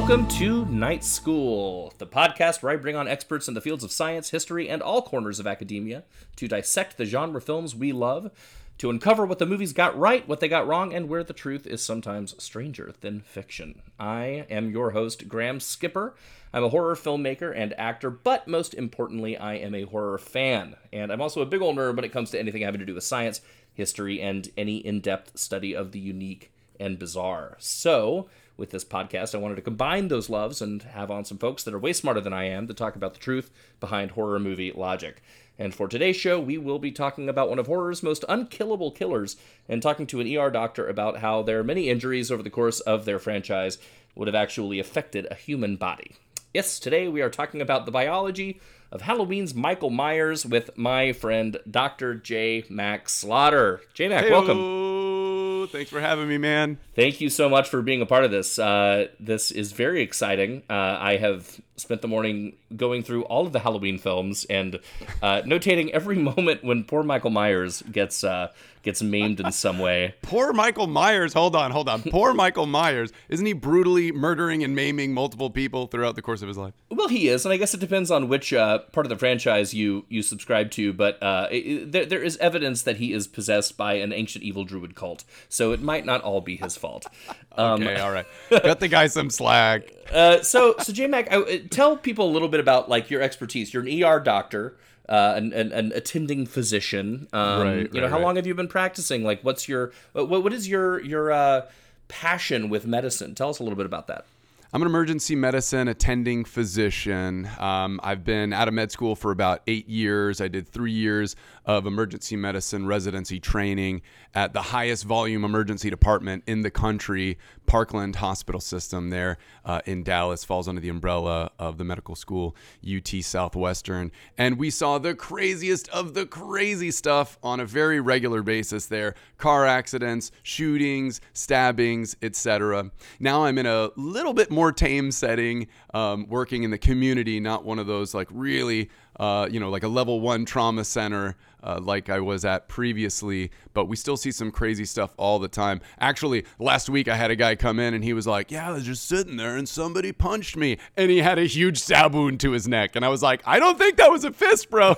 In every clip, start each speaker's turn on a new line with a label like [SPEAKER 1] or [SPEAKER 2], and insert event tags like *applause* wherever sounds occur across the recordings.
[SPEAKER 1] Welcome to Night School, the podcast where I bring on experts in the fields of science, history, and all corners of academia to dissect the genre films we love, to uncover what the movies got right, what they got wrong, and where the truth is sometimes stranger than fiction. I am your host, Graham Skipper. I'm a horror filmmaker and actor, but most importantly, I am a horror fan. And I'm also a big old nerd when it comes to anything having to do with science, history, and any in depth study of the unique and bizarre. So, with this podcast, I wanted to combine those loves and have on some folks that are way smarter than I am to talk about the truth behind horror movie logic. And for today's show, we will be talking about one of horror's most unkillable killers and talking to an ER doctor about how their many injuries over the course of their franchise would have actually affected a human body. Yes, today we are talking about the biology of Halloween's Michael Myers with my friend Dr. J. Mack Slaughter. J. Mack, welcome.
[SPEAKER 2] Thanks for having me, man.
[SPEAKER 1] Thank you so much for being a part of this. Uh, this is very exciting. Uh, I have spent the morning going through all of the Halloween films and uh, notating every *laughs* moment when poor Michael Myers gets uh, gets maimed in some way. *laughs*
[SPEAKER 2] Poor Michael Myers. Hold on, hold on. Poor Michael Myers. Isn't he brutally murdering and maiming multiple people throughout the course of his life?
[SPEAKER 1] Well, he is, and I guess it depends on which uh, part of the franchise you you subscribe to. But uh, it, there, there is evidence that he is possessed by an ancient evil druid cult, so it might not all be his fault. *laughs*
[SPEAKER 2] Um, okay, all right. *laughs* Cut the guy some slack.
[SPEAKER 1] Uh, so, so J Mack, tell people a little bit about like your expertise. You're an ER doctor uh, an, an, an, attending physician. Um, right, you know, how right. long have you been practicing? Like, what's your what, what is your your uh, passion with medicine? Tell us a little bit about that.
[SPEAKER 2] I'm an emergency medicine attending physician. Um, I've been out of med school for about eight years. I did three years of emergency medicine residency training at the highest volume emergency department in the country, Parkland Hospital System, there uh, in Dallas, falls under the umbrella of the medical school, UT Southwestern. And we saw the craziest of the crazy stuff on a very regular basis there car accidents, shootings, stabbings, etc. Now I'm in a little bit more tame setting, um, working in the community, not one of those like really uh, you know, like a level one trauma center uh, like I was at previously, but we still see some crazy stuff all the time. Actually, last week I had a guy come in and he was like, Yeah, I was just sitting there and somebody punched me. And he had a huge stab wound to his neck. And I was like, I don't think that was a fist, bro.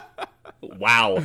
[SPEAKER 2] *laughs*
[SPEAKER 1] wow.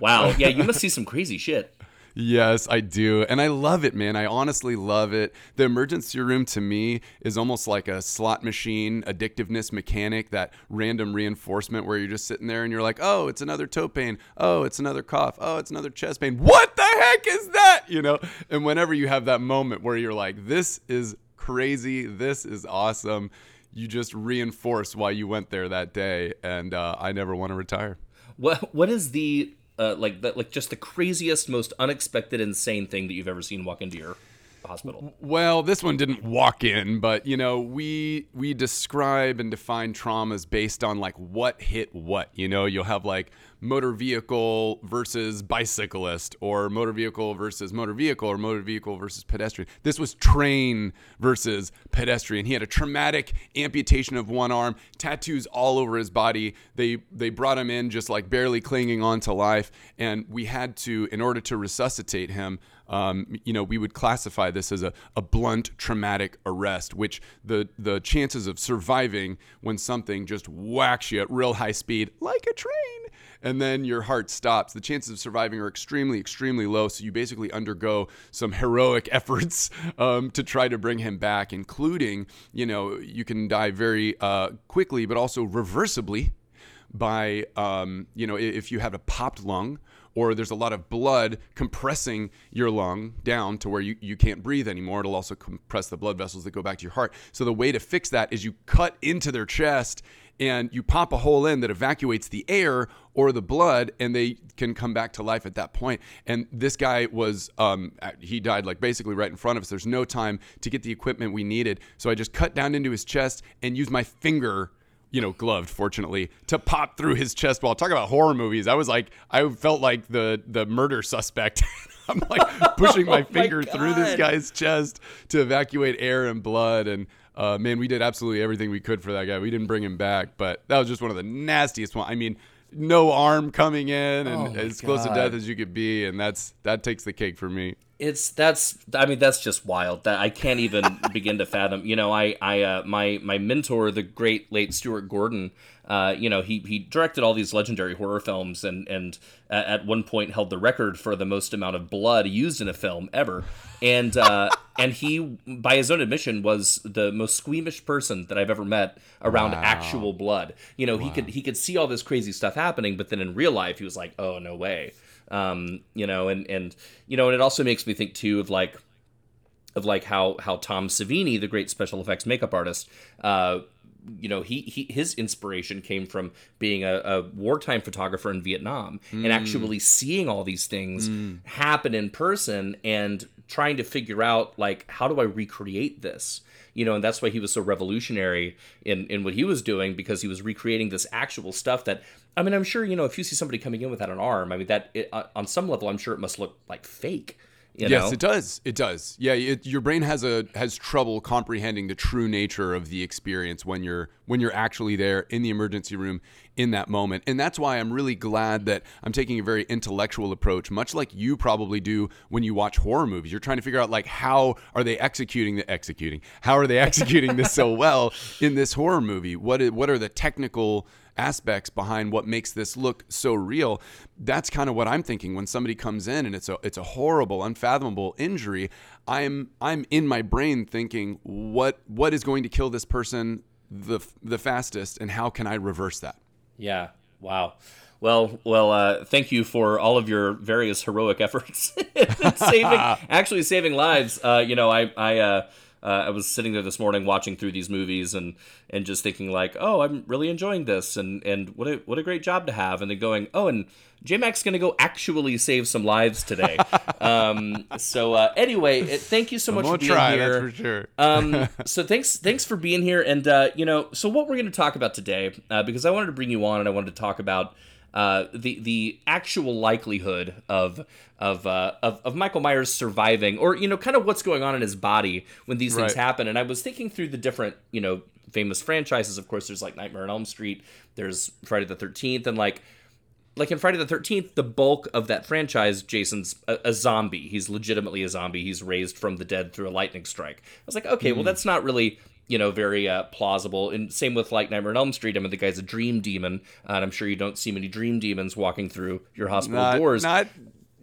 [SPEAKER 1] Wow. Yeah, you must see some crazy shit.
[SPEAKER 2] Yes, I do. And I love it, man. I honestly love it. The emergency room to me is almost like a slot machine addictiveness mechanic, that random reinforcement where you're just sitting there and you're like, oh, it's another toe pain. Oh, it's another cough. Oh, it's another chest pain. What the heck is that? You know? And whenever you have that moment where you're like, this is crazy, this is awesome, you just reinforce why you went there that day. And uh, I never want to retire.
[SPEAKER 1] What What is the uh, like that, like just the craziest, most unexpected, insane thing that you've ever seen walk into your hospital?
[SPEAKER 2] Well, this one didn't walk in, but you know, we we describe and define traumas based on like what hit what. You know, you'll have like motor vehicle versus bicyclist or motor vehicle versus motor vehicle or motor vehicle versus pedestrian. This was train versus pedestrian. He had a traumatic amputation of one arm, tattoos all over his body. They they brought him in just like barely clinging on to life and we had to in order to resuscitate him um, you know, we would classify this as a, a blunt traumatic arrest, which the, the chances of surviving when something just whacks you at real high speed, like a train, and then your heart stops, the chances of surviving are extremely, extremely low. So you basically undergo some heroic *laughs* efforts um, to try to bring him back, including, you know, you can die very uh, quickly, but also reversibly by, um, you know, if you have a popped lung or there's a lot of blood compressing your lung down to where you, you can't breathe anymore. It'll also compress the blood vessels that go back to your heart. So the way to fix that is you cut into their chest and you pop a hole in that evacuates the air or the blood and they can come back to life at that point and this guy was um, he died like basically right in front of us there's no time to get the equipment we needed so i just cut down into his chest and used my finger you know, gloved, fortunately, to pop through his chest wall. Talk about horror movies. I was like, I felt like the the murder suspect. *laughs* I'm like *laughs* pushing my oh finger my through this guy's chest to evacuate air and blood. And uh, man, we did absolutely everything we could for that guy. We didn't bring him back, but that was just one of the nastiest ones. I mean, no arm coming in and oh as God. close to death as you could be, and that's that takes the cake for me.
[SPEAKER 1] It's that's I mean that's just wild. That I can't even begin to fathom. You know, I I uh, my my mentor, the great late Stuart Gordon, uh, you know, he he directed all these legendary horror films and and at one point held the record for the most amount of blood used in a film ever. And uh, *laughs* and he, by his own admission, was the most squeamish person that I've ever met around
[SPEAKER 2] Wow.
[SPEAKER 1] actual blood. You know, he could he could see all this crazy stuff happening, but then in real life, he was like, "Oh no way." Um, you know, and and you know, and it also makes me think too of like of like how how Tom Savini, the great special effects makeup artist, uh, you know, he, he his inspiration came from being a, a wartime photographer in Vietnam and actually seeing all these things happen in person and trying to figure out like how do I recreate this? You know, and that's why he was so revolutionary in in what he was doing because he was recreating this actual stuff that I mean, I'm sure you know if you see somebody coming in without an arm, I mean that it, uh, on some level, I'm sure it must look like fake. You
[SPEAKER 2] yes,
[SPEAKER 1] know?
[SPEAKER 2] it does. It does. Yeah, it, your brain has a has trouble comprehending the true nature of the experience when you're when you're actually there in the emergency room in that moment. And that's why I'm really glad that I'm taking a very intellectual approach, much like you probably do when you watch horror movies. You're trying to figure out like how are they executing the executing? How are they *laughs* executing this so well in this horror movie? What is, what are the technical aspects behind what makes this look so real. That's kind of what I'm thinking when somebody comes in and it's a it's a horrible, unfathomable injury. I'm I'm in my brain thinking what what is going to kill this person the the fastest and how can I reverse that?
[SPEAKER 1] Yeah. Wow. Well, well. Uh, thank you for all of your various heroic *laughs* efforts saving, *laughs* actually saving lives. Uh, you know, I, I, uh, uh, I was sitting there this morning watching through these movies and and just thinking like, oh, I'm really enjoying this, and and what a what a great job to have, and then going, oh, and J-Mack's gonna go actually save some lives today. *laughs* um, so uh, anyway, it, thank you so much for being
[SPEAKER 2] try,
[SPEAKER 1] here.
[SPEAKER 2] that's for sure.
[SPEAKER 1] um, *laughs* so thanks, thanks for being here. And uh, you know, so what we're going to talk about today, uh, because I wanted to bring you on and I wanted to talk about uh, the the actual likelihood of of, uh, of of Michael Myers surviving, or you know, kind of what's going on in his body when these things
[SPEAKER 2] Right.
[SPEAKER 1] happen. And I was thinking through the different, you know, famous franchises. Of course, there's like Nightmare on Elm Street, there's Friday the Thirteenth, and like like in Friday the Thirteenth, the bulk of that franchise, Jason's a, a zombie. He's legitimately a zombie. He's raised from the dead through a lightning strike. I was like, okay, well, that's not really you know very uh, plausible. And same with like Nightmare on Elm Street. I mean, the guy's a dream demon, and I'm sure you don't see many dream demons walking through your hospital
[SPEAKER 2] Not,
[SPEAKER 1] doors.
[SPEAKER 2] not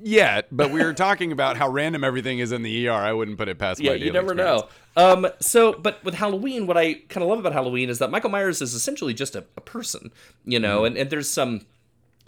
[SPEAKER 2] yet, but we were talking about how random everything is in the ER. I wouldn't put it past
[SPEAKER 1] yeah,
[SPEAKER 2] my
[SPEAKER 1] you never
[SPEAKER 2] experience.
[SPEAKER 1] know. Um, so, but with Halloween, what I kind of love about Halloween is that Michael Myers is essentially just a, a person, you know,
[SPEAKER 2] Mm-hmm.
[SPEAKER 1] and, and there's some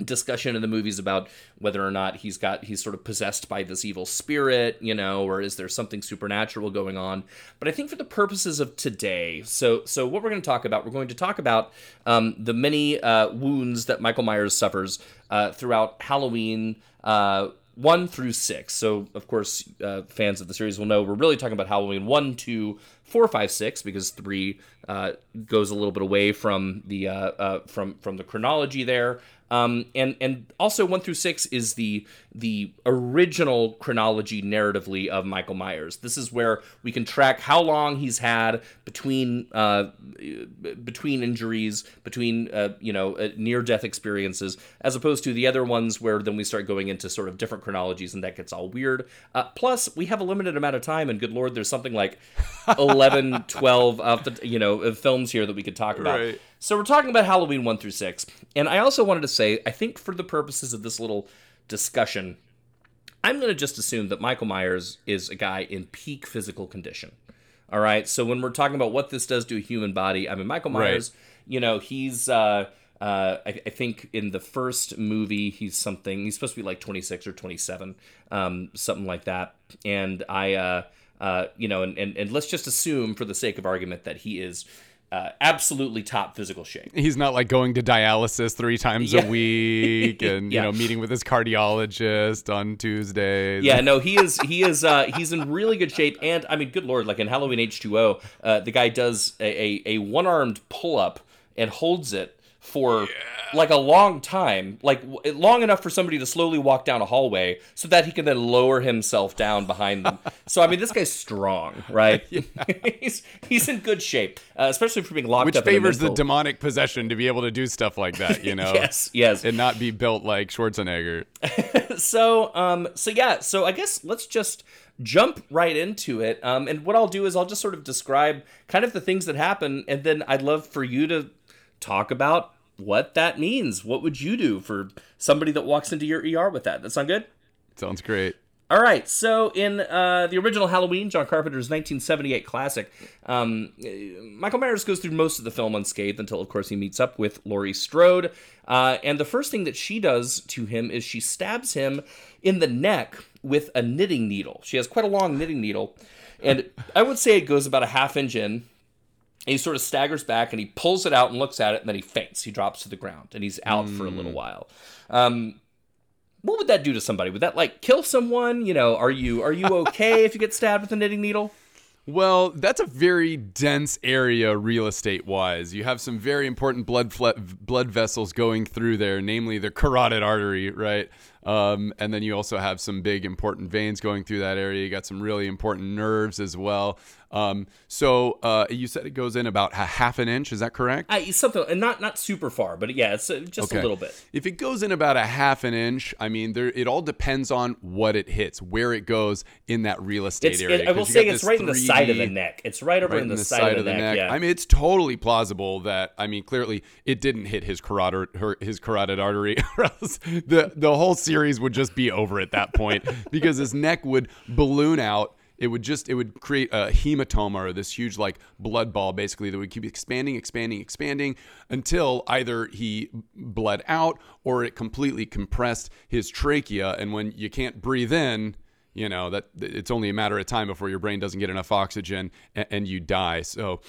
[SPEAKER 1] discussion in the movies about whether or not he's got he's sort of possessed by this evil spirit you know or is there something supernatural going on but i think for the purposes of today so so what we're going to talk about we're going to talk about um, the many uh, wounds that michael myers suffers uh, throughout halloween uh, one through six. So, of course, uh, fans of the series will know we're really talking about Halloween one, two, four, five, six, because three uh, goes a little bit away from the uh, uh, from from the chronology there. Um, and and also one through six is the the original chronology narratively of Michael Myers. This is where we can track how long he's had between uh, between injuries, between uh, you know uh, near death experiences, as opposed to the other ones where then we start going into sort of different chronologies and that gets all weird. Uh, plus, we have a limited amount of time, and good lord, there's something like 11, *laughs* 12 of the you know films here that we could talk about.
[SPEAKER 2] Right.
[SPEAKER 1] So we're talking about Halloween 1 through 6. And I also wanted to say, I think for the purposes of this little discussion, I'm going to just assume that Michael Myers is a guy in peak physical condition. All right. So when we're talking about what this does to a human body, I mean, Michael
[SPEAKER 2] Right.
[SPEAKER 1] Myers, you know, he's, uh, uh, I, I think in the first movie, he's something, he's supposed to be like 26 or 27, um, something like that. And I, uh, uh, you know, and, and, and let's just assume for the sake of argument that he is uh, absolutely top physical shape.
[SPEAKER 2] He's not like going to dialysis three times
[SPEAKER 1] Yeah.
[SPEAKER 2] a week *laughs* and you know meeting with his cardiologist on Tuesdays.
[SPEAKER 1] Yeah, no, he is he is uh he's in really good shape and I mean good lord, like in Halloween H2O, uh the guy does a a, a one-armed pull-up and holds it for like a long time, like long enough for somebody to slowly walk down a hallway so that he can then lower himself down behind them. *laughs* so I mean this guy's strong, right? *laughs* he's he's in good shape, uh, especially for being locked
[SPEAKER 2] which
[SPEAKER 1] up a
[SPEAKER 2] favors the demonic possession to be able to do stuff like that, you *laughs* know.
[SPEAKER 1] Yes, yes.
[SPEAKER 2] And not be built like Schwarzenegger.
[SPEAKER 1] so um so yeah so i guess let's just jump right into it um and what i'll do is i'll just sort of describe kind of the things that happen and then i'd love for you to talk about what that means what would you do for somebody that walks into your er with that that sound good
[SPEAKER 2] Sounds great.
[SPEAKER 1] all right, so in uh, the original Halloween, John Carpenter's 1978 classic, um, Michael Myers goes through most of the film unscathed until, of course, he meets up with Laurie Strode. Uh, and the first thing that she does to him is she stabs him in the neck with a knitting needle. She has quite a long knitting needle, and I would say it goes about a half inch in. And he sort of staggers back and he pulls it out and looks at it, and then he faints. He drops to the ground and he's out for a little while. Um, what would that do to somebody? Would that like kill someone? You know, are you are you okay if you get stabbed with a knitting needle?
[SPEAKER 2] Well, that's a very dense area real estate wise. You have some very important blood fle- blood vessels going through there, namely the carotid artery, right? Um, and then you also have some big important veins going through that area. You got some really important nerves as well. Um, so uh, you said it goes in about a half an inch. Is that correct?
[SPEAKER 1] I, something and not not super far, but yeah, it's uh, just a little bit.
[SPEAKER 2] If it goes in about a half an inch, I mean, there it all depends on what it hits, where it goes in that real estate
[SPEAKER 1] It's,
[SPEAKER 2] area.
[SPEAKER 1] it, I will say it's right in the side of the neck. It's right over
[SPEAKER 2] right
[SPEAKER 1] in the, side, of the, neck. Yeah.
[SPEAKER 2] I mean, it's totally plausible that I mean, clearly it didn't hit his carotid his carotid artery, *laughs* the the whole series would just be over at that point *laughs* because his neck would balloon out. It would just it would create a hematoma or this huge like blood ball basically that would keep expanding, expanding, expanding until either he bled out or it completely compressed his trachea. And when you can't breathe in, you know that it's only a matter of time before your brain doesn't get enough oxygen and, and you die so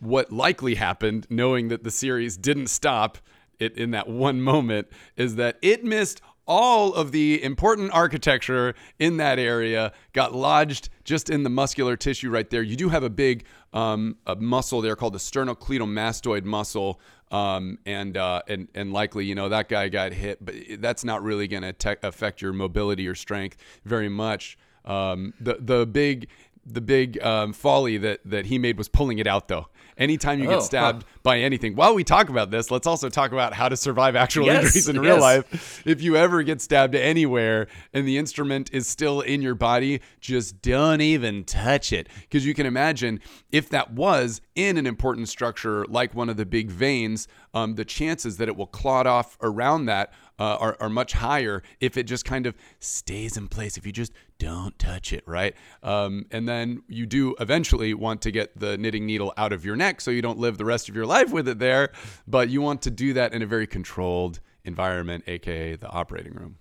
[SPEAKER 2] what likely happened knowing that the series didn't stop it in that one moment is that it missed all of the important architecture in that area got lodged just in the muscular tissue right there you do have a big um, a muscle there called the sternocleidomastoid muscle um, and uh, and and likely you know that guy got hit, but that's not really going to te- affect your mobility or strength very much. Um, the the big the big um, folly that that he made was pulling it out though. Anytime you
[SPEAKER 1] Oh,
[SPEAKER 2] get
[SPEAKER 1] huh.
[SPEAKER 2] stabbed by anything, while we talk about this, let's also talk about how to survive actual
[SPEAKER 1] Yes,
[SPEAKER 2] injuries in real
[SPEAKER 1] yes.
[SPEAKER 2] life. If you ever get stabbed anywhere and the instrument is still in your body, just don't even touch it. Because you can imagine if that was in an important structure like one of the big veins, um, the chances that it will clot off around that uh, are, are much higher if it just kind of stays in place, if you just don't touch it, right? Um, and then you do eventually want to get the knitting needle out of your neck so you don't live the rest of your life with it there, but you want to do that in a very controlled environment, aka the operating room.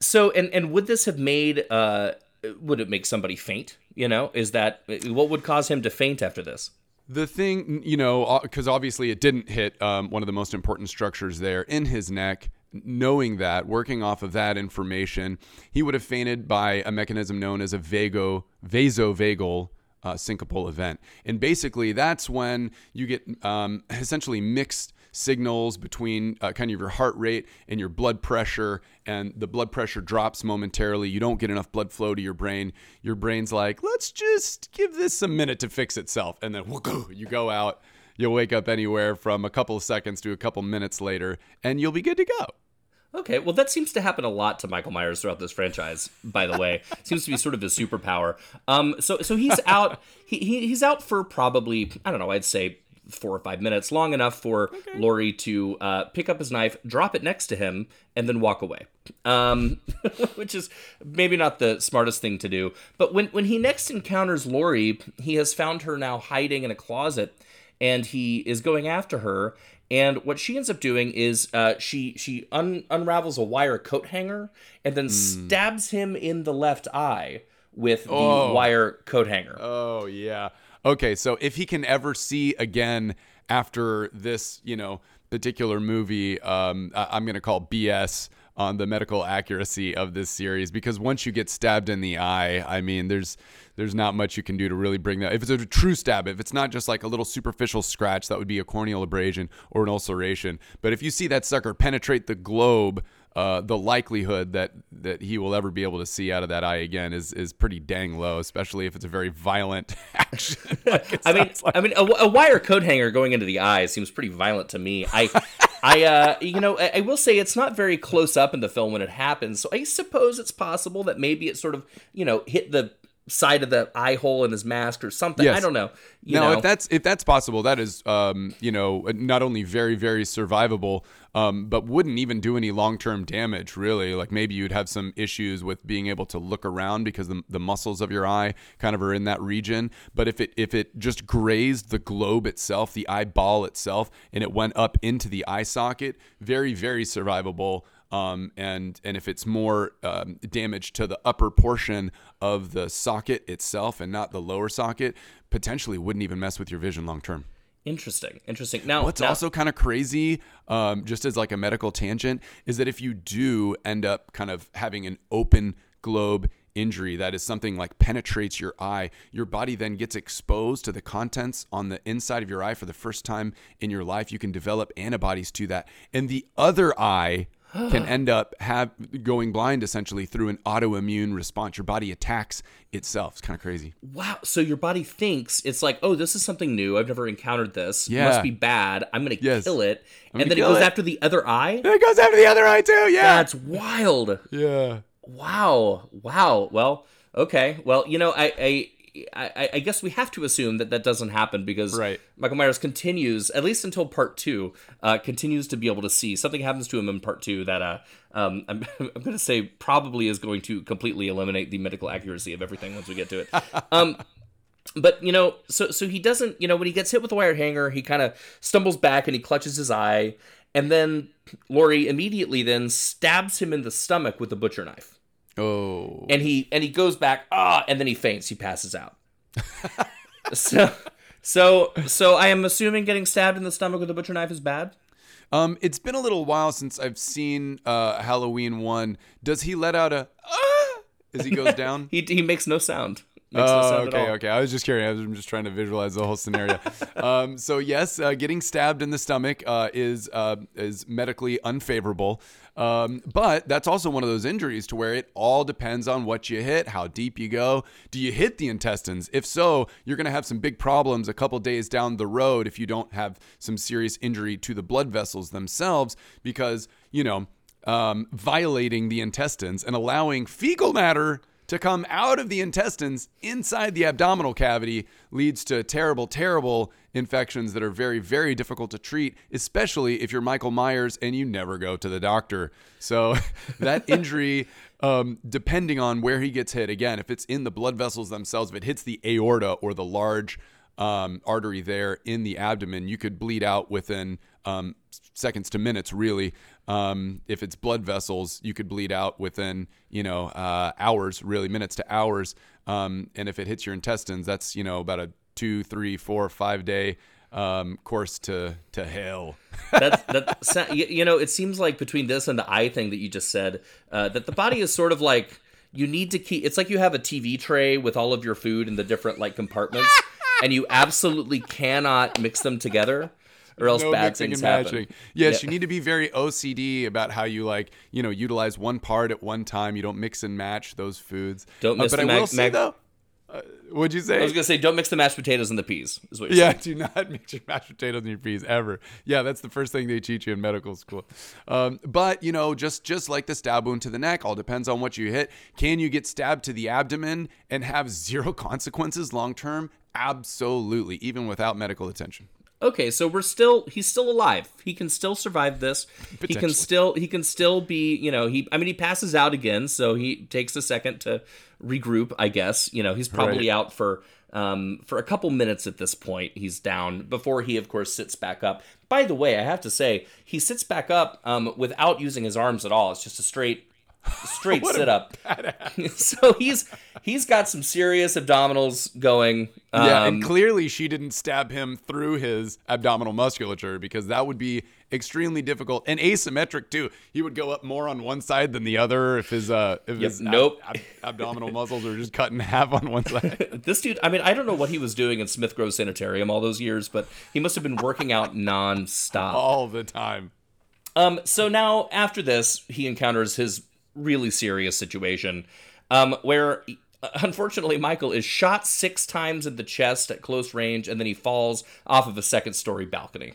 [SPEAKER 1] So and and would this have made uh would it make somebody faint? You know, is that what would cause him to faint after this?
[SPEAKER 2] The thing, you know, because obviously it didn't hit um, one of the most important structures there in his neck. Knowing that, working off of that information, he would have fainted by a mechanism known as a vago vasovagal uh, syncopal event. And basically, that's when you get um, essentially mixed signals between uh, kind of your heart rate and your blood pressure, and the blood pressure drops momentarily. You don't get enough blood flow to your brain. Your brain's like, let's just give this a minute to fix itself. And then you go out. You'll wake up anywhere from a couple of seconds to a couple minutes later, and you'll be good to go.
[SPEAKER 1] Okay, well, that seems to happen a lot to Michael Myers throughout this franchise. By the way, *laughs* seems to be sort of his superpower. Um, so so he's out. He, he he's out for probably I don't know. I'd say four or five minutes, long enough for Laurie to uh, pick up his knife, drop it next to him, and then walk away. Um, *laughs* which is maybe not the smartest thing to do. But when when he next encounters Laurie, he has found her now hiding in a closet, and he is going after her. And what she ends up doing is uh, she she un- unravels a wire coat hanger and then stabs him in the left eye with the
[SPEAKER 2] Oh.
[SPEAKER 1] wire coat hanger.
[SPEAKER 2] Oh yeah. Okay, so if he can ever see again after this, you know, particular movie, um, I- I'm gonna call BS on the medical accuracy of this series because once you get stabbed in the eye, I mean, there's there's not much you can do to really bring that. If it's a true stab, if it's not just like a little superficial scratch, that would be a corneal abrasion or an ulceration. But if you see that sucker penetrate the globe, uh, the likelihood that that he will ever be able to see out of that eye again is is pretty dang low, especially if it's a very violent *laughs* action. like *laughs*
[SPEAKER 1] I mean,
[SPEAKER 2] like.
[SPEAKER 1] I mean, a, a wire coat hanger going into the eye seems pretty violent to me. I, I, uh, you know, I, I will say it's not very close up in the film when it happens. So I suppose it's possible that maybe it sort of, you know, hit the side of the eye hole in his mask or something.
[SPEAKER 2] Yes.
[SPEAKER 1] I don't know. You
[SPEAKER 2] now,
[SPEAKER 1] know,
[SPEAKER 2] if that's if that's possible, that is, um, you know, not only very very survivable, um, but wouldn't even do any long term damage. Really, like maybe you'd have some issues with being able to look around because the, the muscles of your eye kind of are in that region. But if it if it just grazed the globe itself, the eyeball itself, and it went up into the eye socket, very very survivable. Um, and and if it's more um, damage to the upper portion of the socket itself and not the lower socket, potentially wouldn't even mess with your vision long term.
[SPEAKER 1] interesting. Interesting. Now,
[SPEAKER 2] What's
[SPEAKER 1] now-
[SPEAKER 2] also kind of crazy, um, just as like a medical tangent, is that if you do end up kind of having an open globe injury that is something like penetrates your eye, your body then gets exposed to the contents on the inside of your eye for the first time in your life. You can develop antibodies to that, and the other eye can end up have going blind essentially through an autoimmune response. Your body attacks itself. It's kind of crazy.
[SPEAKER 1] wow. So your body thinks it's like, oh, this is something new. I've never encountered this. It
[SPEAKER 2] Yeah.
[SPEAKER 1] must be bad. I'm going to
[SPEAKER 2] Yes.
[SPEAKER 1] kill it.
[SPEAKER 2] gonna
[SPEAKER 1] And then it goes
[SPEAKER 2] it.
[SPEAKER 1] after the other eye.
[SPEAKER 2] And it goes after the other eye too. Yeah.
[SPEAKER 1] That's wild.
[SPEAKER 2] yeah.
[SPEAKER 1] Wow. Wow. Well, okay. Well, you know, I, I, I, I guess we have to assume that that doesn't happen because
[SPEAKER 2] Right.
[SPEAKER 1] Michael Myers continues, at least until part two, uh, continues to be able to see. Something happens to him in part two that uh, um, *laughs* I'm, I'm going to say probably is going to completely eliminate the medical accuracy of everything once we get to it. *laughs* um, but you know, so so he doesn't, you know, when he gets hit with the wire hanger, he kind of stumbles back and he clutches his eye, and then Laurie immediately then stabs him in the stomach with a butcher knife
[SPEAKER 2] Oh.
[SPEAKER 1] and he and he goes back ah and then he faints he passes out *laughs* so so so i am assuming getting stabbed in the stomach with a butcher knife is bad
[SPEAKER 2] Um, it's been a little while since I've seen uh, Halloween one. Does he let out a ah as he goes down? *laughs*
[SPEAKER 1] he, he makes no sound makes
[SPEAKER 2] Oh, okay, okay. I was just curious. I was I'm just trying to visualize the whole scenario. *laughs* um, so yes, uh, getting stabbed in the stomach uh, is uh, is medically unfavorable. Um, but that's also one of those injuries to where it all depends on what you hit, how deep you go. Do you hit the intestines? If so, you're going to have some big problems a couple days down the road if you don't have some serious injury to the blood vessels themselves, because you know um, violating the intestines and allowing fecal matter to come out of the intestines inside the abdominal cavity leads to terrible, terrible infections that are very, very difficult to treat, especially if you're Michael Myers and you never go to the doctor. So *laughs* that injury, um, depending on where he gets hit, again, if it's in the blood vessels themselves, if it hits the aorta or the large um, artery there in the abdomen, you could bleed out within um, seconds to minutes, really. Um, if it's blood vessels, you could bleed out within, you know, uh, hours, really, minutes to hours. Um, and if it hits your intestines, that's, you know, about a two, three, four, five day um, course to, to hell. *laughs*
[SPEAKER 1] that's that you, know it seems like between this and the eye thing that you just said uh, that the body is sort of like you need to keep it's like you have a tv tray with all of your food in the different like compartments and you absolutely cannot mix them together *laughs* or else
[SPEAKER 2] no
[SPEAKER 1] bad things
[SPEAKER 2] and
[SPEAKER 1] happen
[SPEAKER 2] matching. Yes,
[SPEAKER 1] Yeah.
[SPEAKER 2] you need to be very OCD about how you like, you know, utilize one part at one time. You don't mix and match those foods.
[SPEAKER 1] Don't
[SPEAKER 2] Uh, but
[SPEAKER 1] the
[SPEAKER 2] I
[SPEAKER 1] mag-
[SPEAKER 2] will say
[SPEAKER 1] mag-
[SPEAKER 2] though, uh, what'd you say?
[SPEAKER 1] i was gonna say don't mix the mashed potatoes and the peas is what you're
[SPEAKER 2] Yeah,
[SPEAKER 1] saying.
[SPEAKER 2] do not *laughs* mix your mashed potatoes and your peas ever. Yeah, that's the first thing they teach you in medical school. Um, but you know, just just like the stab wound to the neck, all depends on what you hit. Can you get stabbed to the abdomen and have zero *laughs* consequences long term? Absolutely, even without medical attention.
[SPEAKER 1] Okay so we're still he's still alive. He can still survive this. He can still he can still be you know he i mean he passes out again so he takes a second to regroup i guess. You know he's probably
[SPEAKER 2] Right.
[SPEAKER 1] out for um for a couple minutes at this point. He's down before he of course sits back up. By the way i have to say he sits back up um without using his arms at all. It's just a straight straight *laughs* sit up *laughs* so he's he's got some serious abdominals going
[SPEAKER 2] Yeah,
[SPEAKER 1] um,
[SPEAKER 2] and clearly she didn't stab him through his abdominal musculature because that would be extremely difficult and asymmetric too. He would go up more on one side than the other if his uh if his ab-
[SPEAKER 1] nope.
[SPEAKER 2] ab- abdominal muscles are just cut in half on one side. *laughs*
[SPEAKER 1] This dude, I mean, I don't know what he was doing in Smith Grove Sanitarium all those years, but he must have been working out nonstop.
[SPEAKER 2] all the time.
[SPEAKER 1] Um, so now after this, he encounters his really serious situation, um, where unfortunately Michael is shot six times in the chest at close range, and then he falls off of a second story balcony.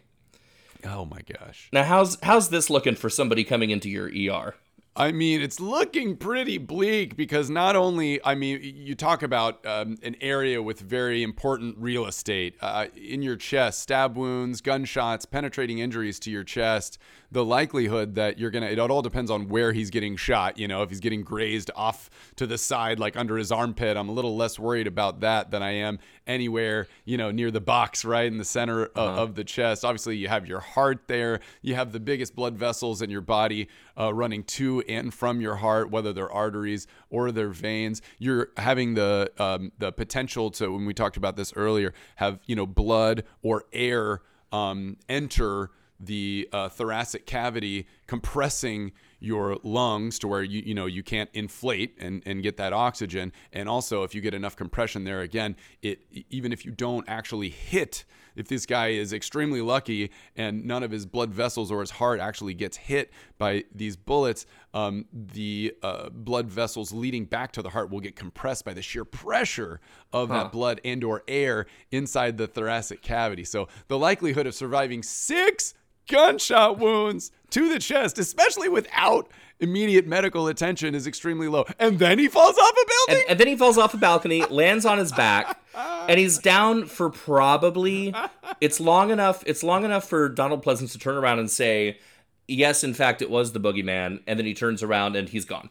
[SPEAKER 2] Oh my gosh.
[SPEAKER 1] Now, how's how's this looking for somebody coming into your ER?
[SPEAKER 2] I mean, it's looking pretty bleak because not only, I mean, you talk about um, an area with very important real estate uh, in your chest, stab wounds, gunshots, penetrating injuries to your chest. The likelihood that you're to, it all depends on where he's getting shot. You know, if he's getting grazed off to the side, like under his armpit, I'm a little less worried about that than I am anywhere, you know, near the box, right in the center uh, uh-huh. of the chest. Obviously, you have your heart there, you have the biggest blood vessels in your body uh, running to and from your heart, whether they're arteries or their veins. You're having the um, the potential to, when we talked about this earlier, have you know blood or air um, enter the uh, thoracic cavity, compressing your lungs to where you you know you can't inflate and, and get that oxygen and also if you get enough compression there again it even if you don't actually hit if this guy is extremely lucky and none of his blood vessels or his heart actually gets hit by these bullets um, the uh, blood vessels leading back to the heart will get compressed by the sheer pressure of huh. that blood and or air inside the thoracic cavity so the likelihood of surviving six gunshot wounds to the chest, especially without immediate medical attention, is extremely low. And then he falls off a building.
[SPEAKER 1] And, and then he falls off a balcony, lands on his back, and he's down for probably. It's long enough. It's long enough for Donald Pleasence to turn around and say, "Yes, in fact, it was the boogeyman." And then he turns around and he's gone.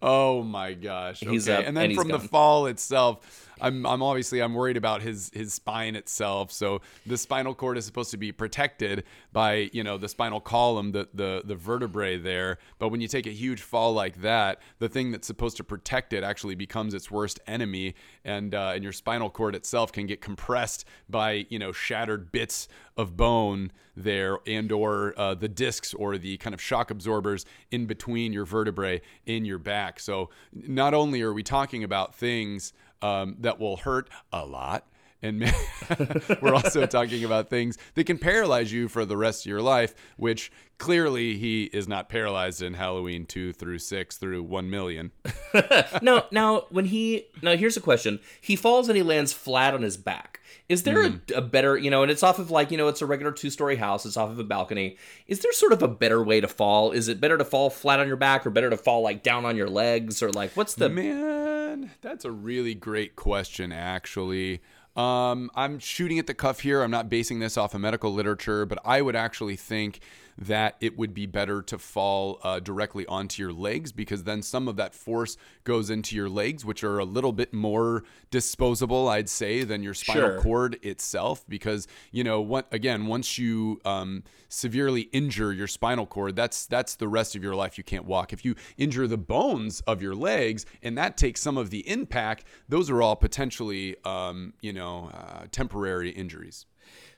[SPEAKER 2] Oh my gosh! He's okay. up, and then and from the fall itself, I'm I'm obviously I'm worried about his his spine itself. So the spinal cord is supposed to be protected by you know the spinal column, the the the vertebrae there. But when you take a huge fall like that, the thing that's supposed to protect it actually becomes its worst enemy, and uh, and your spinal cord itself can get compressed by you know shattered bits of bone there and or uh, the discs or the kind of shock absorbers in between your vertebrae in your back so not only are we talking about things um, that will hurt a lot. And *laughs* we're also talking about things that can paralyze you for the rest of your life, which clearly he is not paralyzed in Halloween 2 through 6 through 1 million. *laughs*
[SPEAKER 1] no, now, when he. Now, here's a question. He falls and he lands flat on his back. Is there mm. a, a, better, you know, and it's off of like, you know, it's a regular two story house, it's off of a balcony. Is there sort of a better way to fall? Is it better to fall flat on your back or better to fall like down on your legs or like what's the.
[SPEAKER 2] Man, that's a really great question, actually. Um, I'm shooting at the cuff here. I'm not basing this off of medical literature, but I would actually think that it would be better to fall uh, directly onto your legs because then some of that force goes into your legs, which are a little bit more disposable, I'd say, than your spinal sure. cord itself. Because you know, what again, once you um, severely injure your spinal cord, that's that's the rest of your life. You can't walk. If you injure the bones of your legs, and that takes some of the impact, those are all potentially, um, you know, uh, temporary injuries.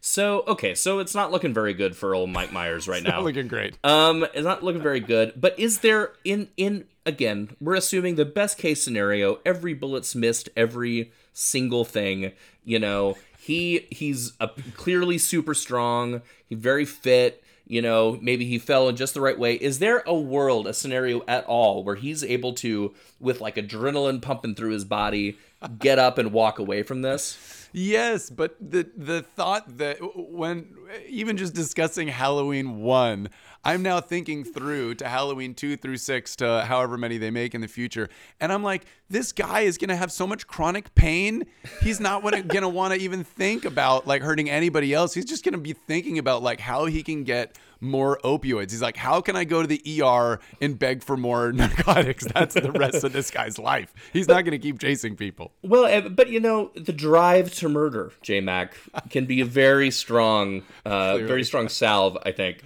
[SPEAKER 1] So okay, so it's not looking very good for old Mike Myers right now.
[SPEAKER 2] Not looking great.
[SPEAKER 1] Um, it's not looking very good. But is there in in again? We're assuming the best case scenario. Every bullet's missed. Every single thing. You know, he he's a, clearly super strong. He's very fit. You know, maybe he fell in just the right way. Is there a world, a scenario at all where he's able to, with like adrenaline pumping through his body, get up and walk away from this?
[SPEAKER 2] Yes, but the the thought that when even just discussing Halloween 1, I'm now thinking through to Halloween 2 through 6 to however many they make in the future. And I'm like, this guy is going to have so much chronic pain. He's not going to want to even think about like hurting anybody else. He's just going to be thinking about like how he can get more opioids. He's like, how can I go to the ER and beg for more *laughs* narcotics? That's the rest of this guy's life. He's not going to keep chasing people.
[SPEAKER 1] Well, but you know, the drive to murder, J Mack, can be a very strong, uh, very strong salve, I think.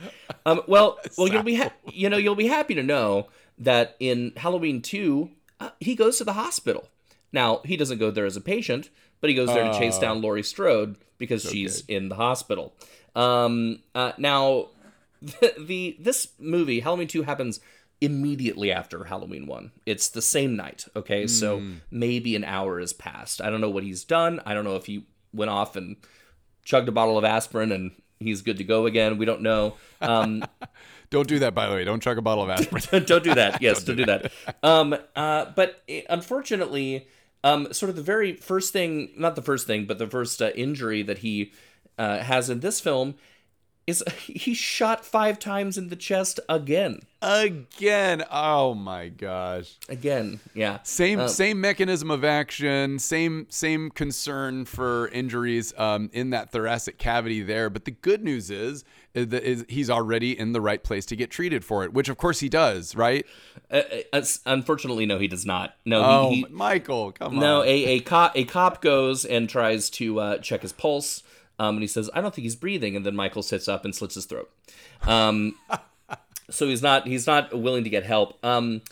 [SPEAKER 1] Um, well, *laughs* well, you'll be ha- you know you'll be happy to know that in Halloween two, uh, he goes to the hospital. Now he doesn't go there as a patient, but he goes there uh, to chase uh, down Laurie Strode because okay. she's in the hospital. Um, uh, now, the, the this movie Halloween two happens immediately after Halloween 1. It's the same night, okay? Mm. So hmm. maybe an hour has passed. I don't know what he's done. I don't know if he went off and chugged a bottle of aspirin and he's good to go again. We don't know. Um, *laughs*
[SPEAKER 2] don't do that, by the way. Don't chug a bottle of aspirin. *laughs*
[SPEAKER 1] don't do that. *laughs* Yes, don't, don't do, that. that. Um, uh, but it, unfortunately, um, sort of the very first thing, not the first thing, but the first uh, injury that he uh, has in this film, is *laughs* he shot five times in the chest again.
[SPEAKER 2] Again. Oh my gosh.
[SPEAKER 1] Again, yeah.
[SPEAKER 2] Same same mechanism of action, same same concern for injuries um, in that thoracic cavity there. But the good news is, is, that is he's already in the right place to get treated for it, which of course he does, right?
[SPEAKER 1] Uh, uh, unfortunately, no, he does not. No,
[SPEAKER 2] Oh,
[SPEAKER 1] he, he,
[SPEAKER 2] Michael, come
[SPEAKER 1] no.
[SPEAKER 2] on.
[SPEAKER 1] A a cop a cop goes and tries to uh, check his pulse. Um, and he says, "I don't think he's breathing." And then Michael sits up and slits his throat. Um, *laughs* so he's not he's not willing to get help. Um,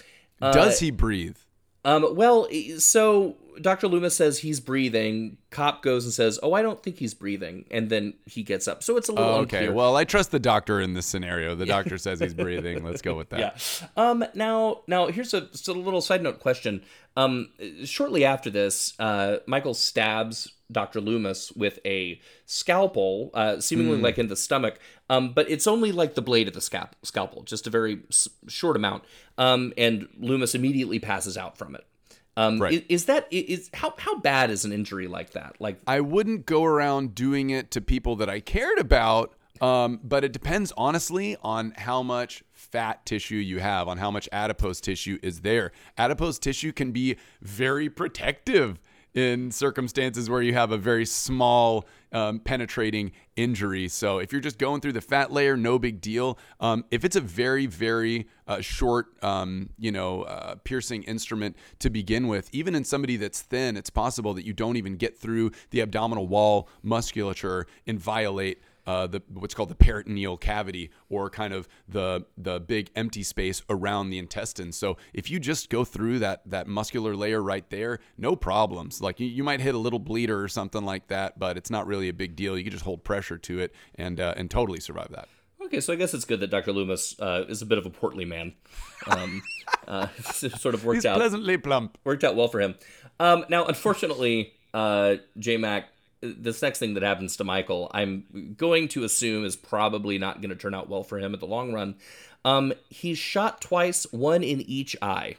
[SPEAKER 2] does he breathe?
[SPEAKER 1] um, well, so Dr. Loomis says he's breathing. Cop goes and says, "Oh, I don't think he's breathing," and then he gets up. So it's a little
[SPEAKER 2] Oh, okay.
[SPEAKER 1] unclear.
[SPEAKER 2] Well, I trust the doctor in this scenario. The *laughs* doctor says he's breathing. Let's go with that. *laughs*
[SPEAKER 1] Yeah. Um. Now, now here's a, a little side note question. Um. Shortly after this, uh, Michael stabs Dr. Loomis with a scalpel, uh, seemingly like in the stomach. Um. But it's only like the blade of the scalp scalpel, just a very s- short amount. Um. And Loomis immediately passes out from it. Um.
[SPEAKER 2] Right.
[SPEAKER 1] Is, is that is how how bad is an injury like that? Like
[SPEAKER 2] I wouldn't go around doing it to people that I cared about. Um, but it depends honestly on how much fat tissue you have, on how much adipose tissue is there. Adipose tissue can be very protective in circumstances where you have a very small um, penetrating injury. So if you're just going through the fat layer, no big deal. Um, if it's a very, very uh, short, um, you know, uh, piercing instrument to begin with, even in somebody that's thin, it's possible that you don't even get through the abdominal wall musculature and violate uh, the what's called the peritoneal cavity, or kind of the the big empty space around the intestines. So if you just go through that that muscular layer right there, no problems. Like you, you might hit a little bleeder or something like that, but it's not really a big deal. You can just hold pressure to it and uh, and totally survive that.
[SPEAKER 1] Okay, so I guess it's good that Dr. Loomis uh, is a bit of a portly man. Um, *laughs* uh, *laughs* sort of worked out
[SPEAKER 2] pleasantly plump.
[SPEAKER 1] worked out well for him. Um, now, unfortunately, uh, J Mack, this next thing that happens to Michael, I'm going to assume is probably not going to turn out well for him at the long run. Um, he's shot twice, one in each eye.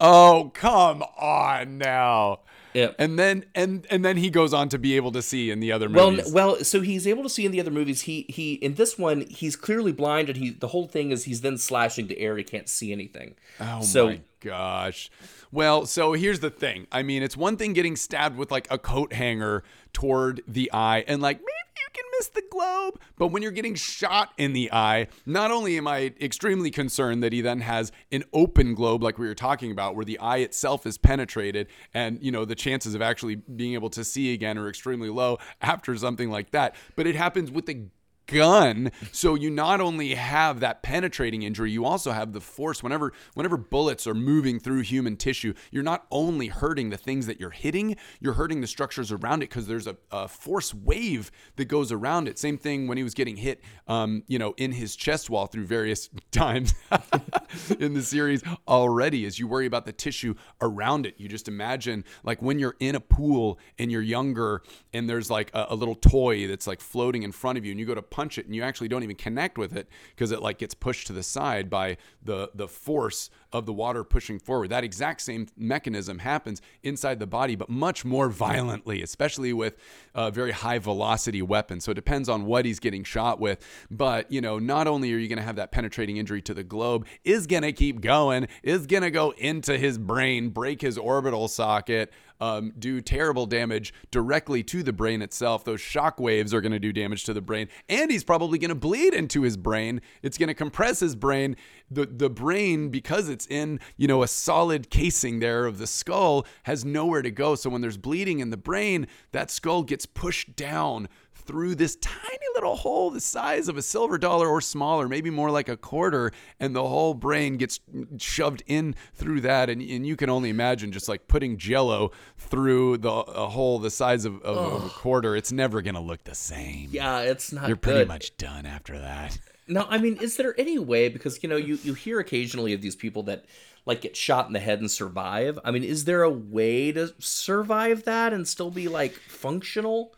[SPEAKER 2] Oh come on now. And then and and then he goes on to be able to see in the other
[SPEAKER 1] Well,
[SPEAKER 2] movies.
[SPEAKER 1] n- well, so he's able to see in the other movies. He he in this one he's clearly blind, and he the whole thing is he's then slashing the air. He can't see anything.
[SPEAKER 2] Oh
[SPEAKER 1] so
[SPEAKER 2] my gosh. Well, so here's the thing. I mean, it's one thing getting stabbed with like a coat hanger toward the eye and like maybe you can miss the globe, but when you're getting shot in the eye, not only am I extremely concerned that he then has an open globe like we were talking about where the eye itself is penetrated and, you know, the chances of actually being able to see again are extremely low after something like that, but it happens with the gun. So you not only have that penetrating injury you also have the force. Whenever whenever bullets are moving through human tissue you're not only hurting the things that you're hitting you're hurting the structures around it because there's a, a force wave that goes around it. Same thing when he was getting hit um, you know in his chest wall through various *laughs* times *laughs* in the series already as you worry about the tissue around it. You just imagine like when you're in a pool and you're younger and there's like a, a little toy that's like floating in front of you and you go to punch it and you actually don't even connect with it because it like gets pushed to the side by the the force of the water pushing forward. That exact same mechanism happens inside the body but much more violently especially with a very high velocity weapon so it depends on what he's getting shot with. But you know not only are you going to have that penetrating injury to the globe is going to keep going is going to go into his brain break his orbital socket um, do terrible damage directly to the brain itself. Those shock waves are going to do damage to the brain, and he's probably going to bleed into his brain. It's going to compress his brain. The the brain, because it's in you know a solid casing there of the skull, has nowhere to go. So when there's bleeding in the brain, that skull gets pushed down through this tiny little hole the size of a silver dollar or smaller, maybe more like a quarter, and the whole brain gets shoved in through that. And, and you can only imagine just like putting jello through the a hole the size of, of, of a quarter. It's never going to look the same.
[SPEAKER 1] yeah, it's not.
[SPEAKER 2] You're pretty
[SPEAKER 1] good.
[SPEAKER 2] much done after that.
[SPEAKER 1] Now, I mean, is there any way because you know you you hear occasionally of these people that like get shot in the head and survive? I mean, is there a way to survive that and still be like functional?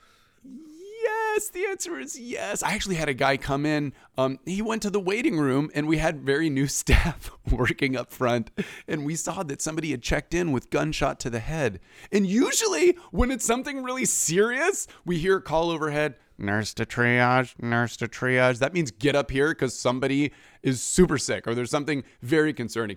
[SPEAKER 2] Yes, the answer is yes. I actually had a guy come in. Um, he went to the waiting room, and we had very new *laughs* staff working up front, and we saw that somebody had checked in with gunshot to the head. And usually, when it's something really serious, we hear a call overhead. Nurse to triage, nurse to triage. That means get up here because somebody is super sick or there's something very concerning.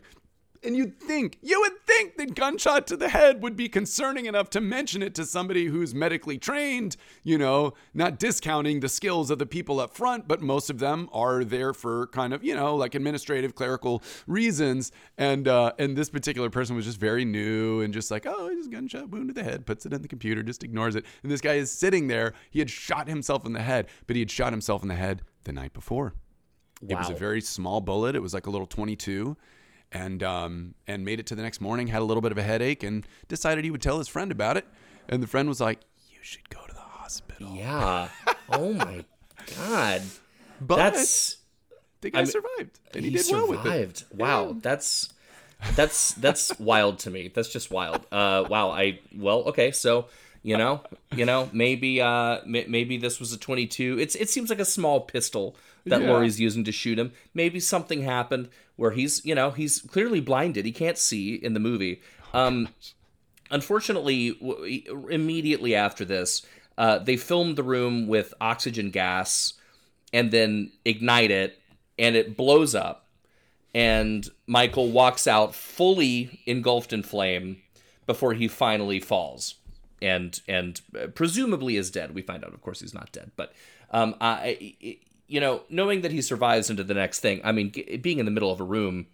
[SPEAKER 2] And you'd think, you would think that gunshot to the head would be concerning enough to mention it to somebody who's medically trained, you know, not discounting the skills of the people up front, but most of them are there for kind of, you know, like administrative, clerical reasons. And uh, and this particular person was just very new and just like, oh, just gunshot wound to the head, puts it in the computer, just ignores it. And this guy is sitting there. He had shot himself in the head, but he had shot himself in the head the night before. It was a very small bullet. It was like a little 22 and um, and made it to the next morning, had a little bit of a headache and decided he would tell his friend about it. And the friend was like, "You should go to the hospital."
[SPEAKER 1] Yeah. Oh my god. *laughs*
[SPEAKER 2] But
[SPEAKER 1] That's
[SPEAKER 2] the guy
[SPEAKER 1] I mean,
[SPEAKER 2] survived and he,
[SPEAKER 1] he
[SPEAKER 2] did well with it.
[SPEAKER 1] survived. Wow, that's that's that's wild to me. That's just wild. Uh, wow. I well, okay. So you know, you know, maybe uh, m- maybe this was a 22. It's it seems like a small pistol that
[SPEAKER 2] Yeah.
[SPEAKER 1] Laurie's using to shoot him. Maybe something happened where he's you know he's clearly blinded. He can't see in the movie. Um, unfortunately, w- immediately after this, uh, they filmed the room with oxygen gas and then ignite it, and it blows up. And Michael walks out fully engulfed in flame before he finally falls, and and uh, presumably is dead. We find out, of course, he's not dead, but um, I- you know, knowing that he survives into the next thing. I mean, g- being in the middle of a room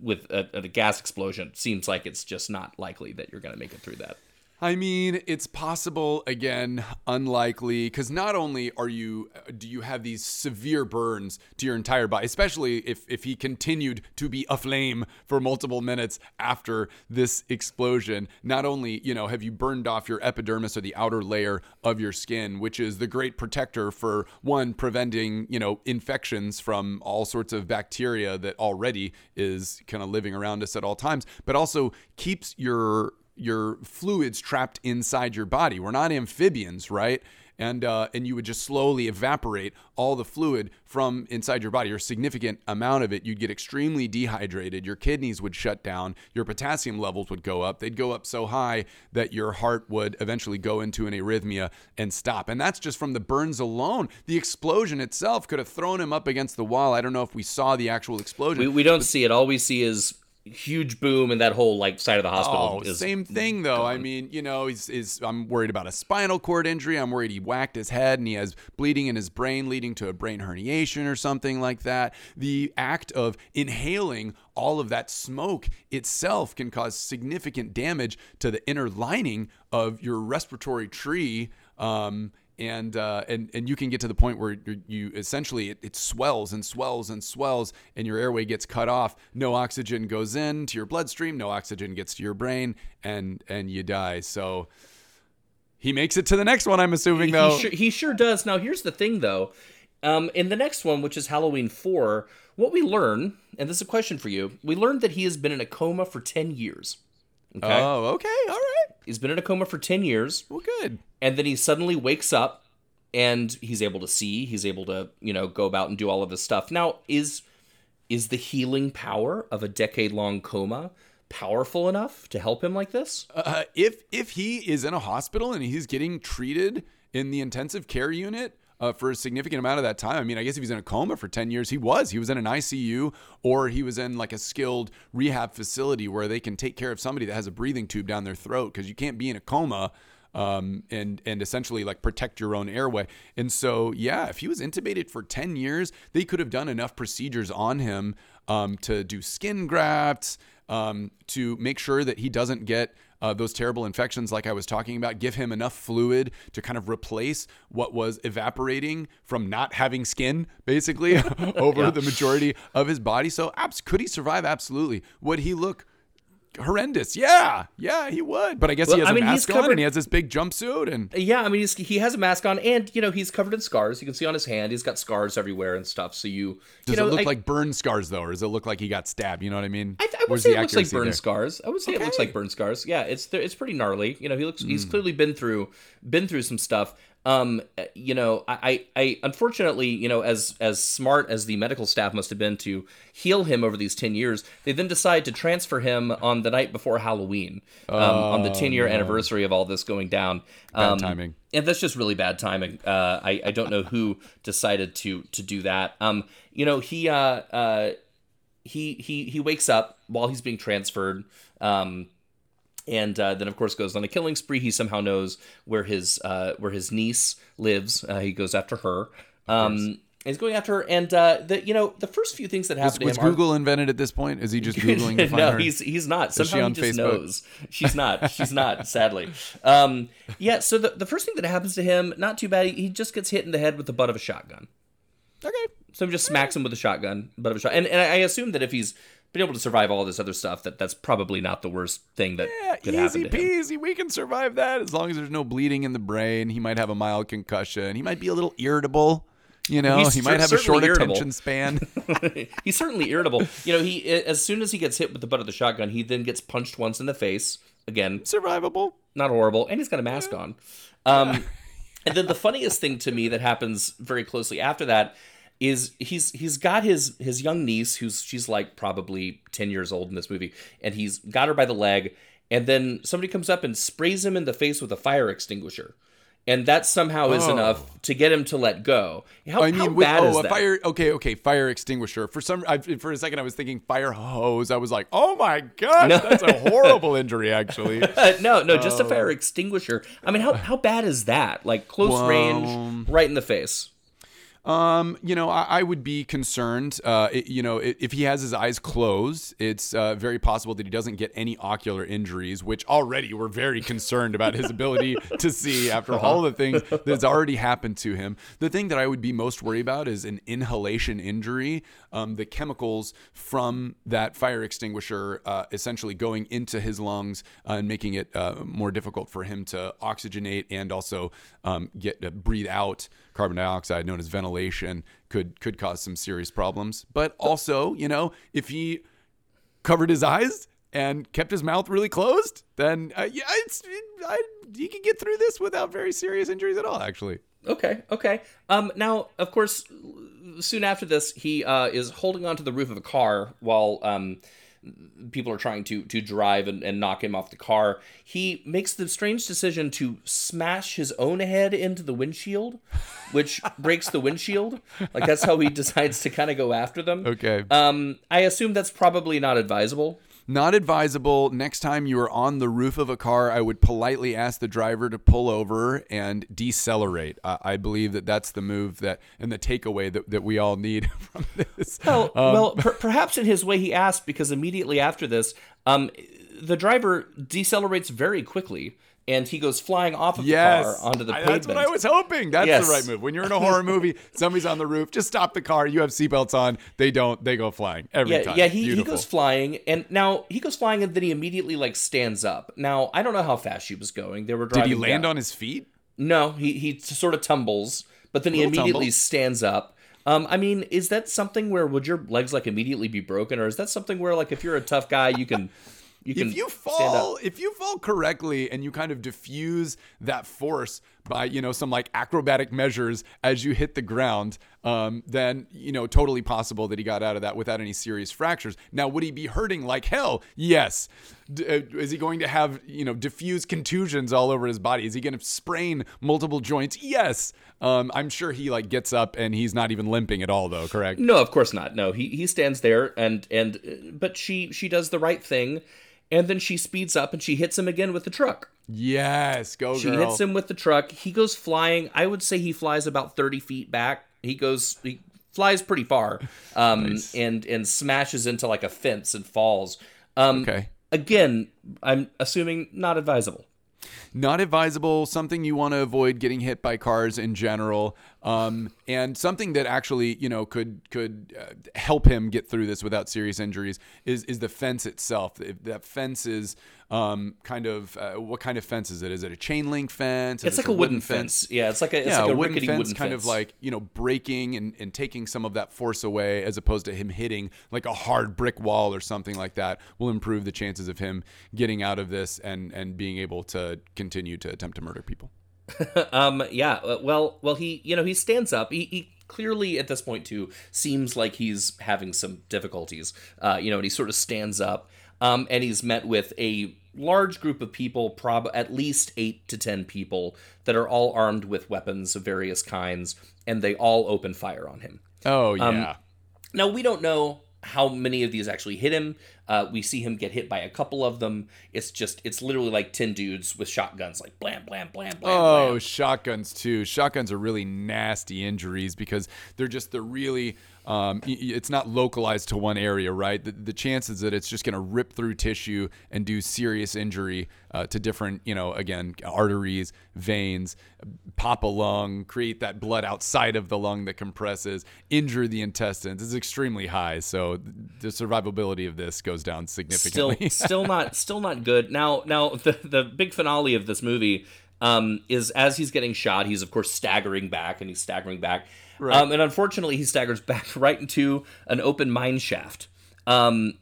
[SPEAKER 1] with a, a gas explosion seems like it's just not likely that you're going to make it through that.
[SPEAKER 2] I mean, it's possible again, unlikely, because not only are you uh, do you have these severe burns to your entire body, especially if if he continued to be aflame for multiple minutes after this explosion. Not only you know have you burned off your epidermis or the outer layer of your skin, which is the great protector for one preventing you know infections from all sorts of bacteria that already is kind of living around us at all times, but also keeps your your fluids trapped inside your body. We're not amphibians, right? And uh, and you would just slowly evaporate all the fluid from inside your body, or a significant amount of it. You'd get extremely dehydrated. Your kidneys would shut down. Your potassium levels would go up. They'd go up so high that your heart would eventually go into an arrhythmia and stop. And that's just from the burns alone. The explosion itself could have thrown him up against the wall. I don't know if we saw the actual explosion.
[SPEAKER 1] We, we don't see it. All we see is huge boom and that whole like side of the hospital
[SPEAKER 2] Oh,
[SPEAKER 1] is
[SPEAKER 2] same thing though. I mean, you know, he's, he's I'm worried about a spinal cord injury. I'm worried he whacked his head and he has bleeding in his brain, leading to a brain herniation or something like that. The act of inhaling all of that smoke itself can cause significant damage to the inner lining of your respiratory tree. Um, and uh, and and you can get to the point where you, you essentially it, it swells and swells and swells, and your airway gets cut off. No oxygen goes in to your bloodstream. No oxygen gets to your brain, and and you die. So he makes it to the next one. I'm assuming though.
[SPEAKER 1] He sure, he sure does. Now, here's the thing, though. Um, in the next one, which is Halloween 4, what we learn, and this is a question for you, we learned that he has been in a coma for 10 years. Okay?
[SPEAKER 2] Oh, okay, all right.
[SPEAKER 1] He's been in a coma for 10 years,
[SPEAKER 2] Well, good.
[SPEAKER 1] and then he suddenly wakes up and he's able to see, he's able to, you know, go about and do all of this stuff. Now, is is the healing power of a decade-long coma powerful enough to help him like this?
[SPEAKER 2] Uh, if if he is in a hospital and he's getting treated in the intensive care unit uh, for a significant amount of that time, I mean, I guess if he's in a coma for ten years, he was. He was in an ICU or he was in like a skilled rehab facility where they can take care of somebody that has a breathing tube down their throat because you can't be in a coma. Um, and and essentially like protect your own airway. And so yeah, if he was intubated for ten years, they could have done enough procedures on him um, to do skin grafts, um, to make sure that he doesn't get uh, those terrible infections, like I was talking about, give him enough fluid to kind of replace what was evaporating from not having skin, basically, *laughs* over the majority of his body. So, abs- could he survive? Absolutely. Would he look horrendous? Yeah, yeah, he would. But I guess
[SPEAKER 1] Well,
[SPEAKER 2] he has
[SPEAKER 1] I
[SPEAKER 2] a
[SPEAKER 1] mean, he's
[SPEAKER 2] mask on and he has this big jumpsuit and.
[SPEAKER 1] Yeah, I mean, he's, he has a mask on, and you know he's covered in scars. You can see on his hand, he's got scars everywhere and stuff. So you,
[SPEAKER 2] Does
[SPEAKER 1] you know,
[SPEAKER 2] it look
[SPEAKER 1] I,
[SPEAKER 2] like burn scars though, or does it look like he got stabbed? You know what I mean?
[SPEAKER 1] I, I would
[SPEAKER 2] Where's
[SPEAKER 1] say it looks like burn
[SPEAKER 2] there?
[SPEAKER 1] scars. I would say it looks like burn scars. Yeah, it's it's pretty gnarly. You know, he looks he's
[SPEAKER 2] Hmm.
[SPEAKER 1] clearly been through been through some stuff. Um, you know, I, I unfortunately, you know, as as smart as the medical staff must have been to heal him over these ten years, they then decide to transfer him on the night before Halloween, um, on the ten year anniversary of all this going down.
[SPEAKER 2] Bad
[SPEAKER 1] Um,
[SPEAKER 2] timing.
[SPEAKER 1] and that's just really bad timing. Uh, I I don't know who decided to to do that. Um, you know, he uh uh he he he wakes up while he's being transferred. Um, and uh, then of course goes on a killing spree. He somehow knows where his uh, where his niece lives. Uh, he goes after her. Um, he's going after her, and uh, the you know the first few things that happen
[SPEAKER 2] Was
[SPEAKER 1] to him are-
[SPEAKER 2] Google invented at this point? Is he just *laughs* googling to find
[SPEAKER 1] no,
[SPEAKER 2] her?
[SPEAKER 1] he's he's not. Somehow he just
[SPEAKER 2] Facebook?
[SPEAKER 1] knows. She's not. *laughs* She's not. Sadly. Um, yeah. So the the first thing that happens to him, not too bad. He, he just gets hit in the head with the butt of a shotgun.
[SPEAKER 2] okay.
[SPEAKER 1] So he just smacks him with a shotgun, butt of a shot. And and I assume that if he's been able to survive all this other stuff, that that's probably not the worst thing that
[SPEAKER 2] Yeah,
[SPEAKER 1] could happen
[SPEAKER 2] easy
[SPEAKER 1] to him.
[SPEAKER 2] peasy. We can survive that as long as there's no bleeding in the brain. He might have a mild concussion. He might be a little irritable. You know,
[SPEAKER 1] He's
[SPEAKER 2] he might have a short
[SPEAKER 1] irritable.
[SPEAKER 2] attention span. *laughs* *laughs*
[SPEAKER 1] he's certainly irritable. You know, he as soon as he gets hit with the butt of the shotgun, he then gets punched once in the face. Again,
[SPEAKER 2] Survivable.
[SPEAKER 1] not horrible, and he's got a mask on. Um, *laughs* and then the funniest thing to me that happens very closely after that is he's he's got his his young niece who's she's like probably 10 years old in this movie and he's got her by the leg and then somebody comes up and sprays him in the face with a fire extinguisher and that somehow is
[SPEAKER 2] Oh.
[SPEAKER 1] enough to get him to let go how,
[SPEAKER 2] I
[SPEAKER 1] how
[SPEAKER 2] mean, with,
[SPEAKER 1] bad
[SPEAKER 2] oh,
[SPEAKER 1] is
[SPEAKER 2] a
[SPEAKER 1] that
[SPEAKER 2] fire. Okay, okay, fire extinguisher. For some, I, for a second, I was thinking fire hose. I was like, oh my gosh,
[SPEAKER 1] No.
[SPEAKER 2] that's a horrible injury, actually. *laughs*
[SPEAKER 1] Uh, no, no, just a fire extinguisher. I mean, how how bad is that? Like close range, right in the face.
[SPEAKER 2] Um, you know, I, I would be concerned. Uh, it- you know, if he has his eyes closed, it's uh, very possible that he doesn't get any ocular injuries, which already we're very concerned about his ability *laughs* to see after all the things that's already happened to him. The thing that I would be most worried about is an inhalation injury. Um, the chemicals from that fire extinguisher uh, essentially going into his lungs uh, and making it uh, more difficult for him to oxygenate and also um, get uh, breathe out carbon dioxide, known as ventilation, could could cause some serious problems. But also, you know, if he covered his eyes and kept his mouth really closed, then uh, yeah, it's I, he can get through this without very serious injuries at all. Actually,
[SPEAKER 1] Okay, okay. Um, now, of course, soon after this, he uh, is holding onto the roof of a car while um, people are trying to to drive and, and knock him off the car. He makes the strange decision to smash his own head into the windshield, which breaks the windshield. Like that's how he *laughs* decides to kind of go after them.
[SPEAKER 2] okay.
[SPEAKER 1] Um, I assume that's probably not advisable.
[SPEAKER 2] Not advisable. Next time you are on the roof of a car, I would politely ask the driver to pull over and decelerate. I, I believe that that's the move that and the takeaway that, that we all need *laughs* from this.
[SPEAKER 1] Well, well, per- perhaps in his way he asked because immediately after this, um, the driver decelerates very quickly and he goes flying off of
[SPEAKER 2] Yes,
[SPEAKER 1] the car onto the
[SPEAKER 2] I-
[SPEAKER 1] pavement.
[SPEAKER 2] that's what I was hoping. That's
[SPEAKER 1] Yes.
[SPEAKER 2] the right move. When you're in a horror *laughs* movie, somebody's on the roof, just stop the car. You have seatbelts on. They don't. They go flying every
[SPEAKER 1] yeah,
[SPEAKER 2] time.
[SPEAKER 1] yeah. He, he goes flying, and now he goes flying, and then he immediately like stands up. Now I don't know how fast she was going. They were
[SPEAKER 2] Did he land
[SPEAKER 1] down.
[SPEAKER 2] on his feet?
[SPEAKER 1] No, he he sort of tumbles, but then he immediately
[SPEAKER 2] tumble.
[SPEAKER 1] stands up. Um, I mean, is that something where would your legs like immediately be broken, or is that something where like if you're a tough guy, you can *laughs* you can
[SPEAKER 2] if you fall if you fall correctly and you kind of diffuse that force by you know some like acrobatic measures as you hit the ground um, then you know totally possible that he got out of that without any serious fractures. Now would he be hurting like hell? Yes. D- uh, is he going to have you know diffuse contusions all over his body? Is he going to sprain multiple joints? Yes. Um, i'm sure he like gets up and he's not even limping at all though correct?
[SPEAKER 1] No, of course not. No, he he stands there and and uh, but she she does the right thing, and then she speeds up and she hits him again with the truck.
[SPEAKER 2] Yes go
[SPEAKER 1] She
[SPEAKER 2] girl
[SPEAKER 1] hits him with the truck. He goes flying. I would say he flies about thirty feet back. He goes he flies pretty far, um, and and smashes into like a fence and falls. Um,
[SPEAKER 2] okay
[SPEAKER 1] Again, I'm assuming not advisable.
[SPEAKER 2] not advisable something you want to avoid getting hit by cars in general um, and something that actually you know could could uh, help him get through this without serious injuries is is the fence itself if that fence is um, kind of uh, what kind of fence is it is it a chain link fence
[SPEAKER 1] It's like a wooden fence. Yeah, it's like a it's
[SPEAKER 2] yeah,
[SPEAKER 1] like a,
[SPEAKER 2] a wooden fence,
[SPEAKER 1] wooden
[SPEAKER 2] kind
[SPEAKER 1] fence.
[SPEAKER 2] of like you know breaking and, and taking some of that force away, as opposed to him hitting like a hard brick wall or something like that, will improve the chances of him getting out of this and and being able to continue to attempt to murder people. *laughs*
[SPEAKER 1] um, yeah. uh, Well, well, he you know he stands up. He, he clearly at this point too seems like he's having some difficulties. Uh, you know, and he sort of stands up. Um, and he's met with a large group of people, prob at least eight to ten people that are all armed with weapons of various kinds, and they all open fire on him.
[SPEAKER 2] Oh yeah.
[SPEAKER 1] Now we don't know how many of these actually hit him. Uh, we see him get hit by a couple of them. It's just it's literally like ten dudes with shotguns, like blam blam blam blam.
[SPEAKER 2] Oh,
[SPEAKER 1] blam.
[SPEAKER 2] shotguns too. Shotguns are really nasty injuries because they're just they're really um, it's not localized to one area, right? The, the chances that it's just going to rip through tissue and do serious injury uh, to different, you know, again, arteries, veins, pop a lung, create that blood outside of the lung that compresses, injure the intestines is extremely high. So the survivability of this goes down
[SPEAKER 1] still
[SPEAKER 2] significantly. *laughs*
[SPEAKER 1] still not still not good. Now now the the big finale of this movie um, is as he's getting shot, he's of course staggering back and he's staggering back. Um, and unfortunately, he staggers back *laughs* right into an open mine shaft. Um,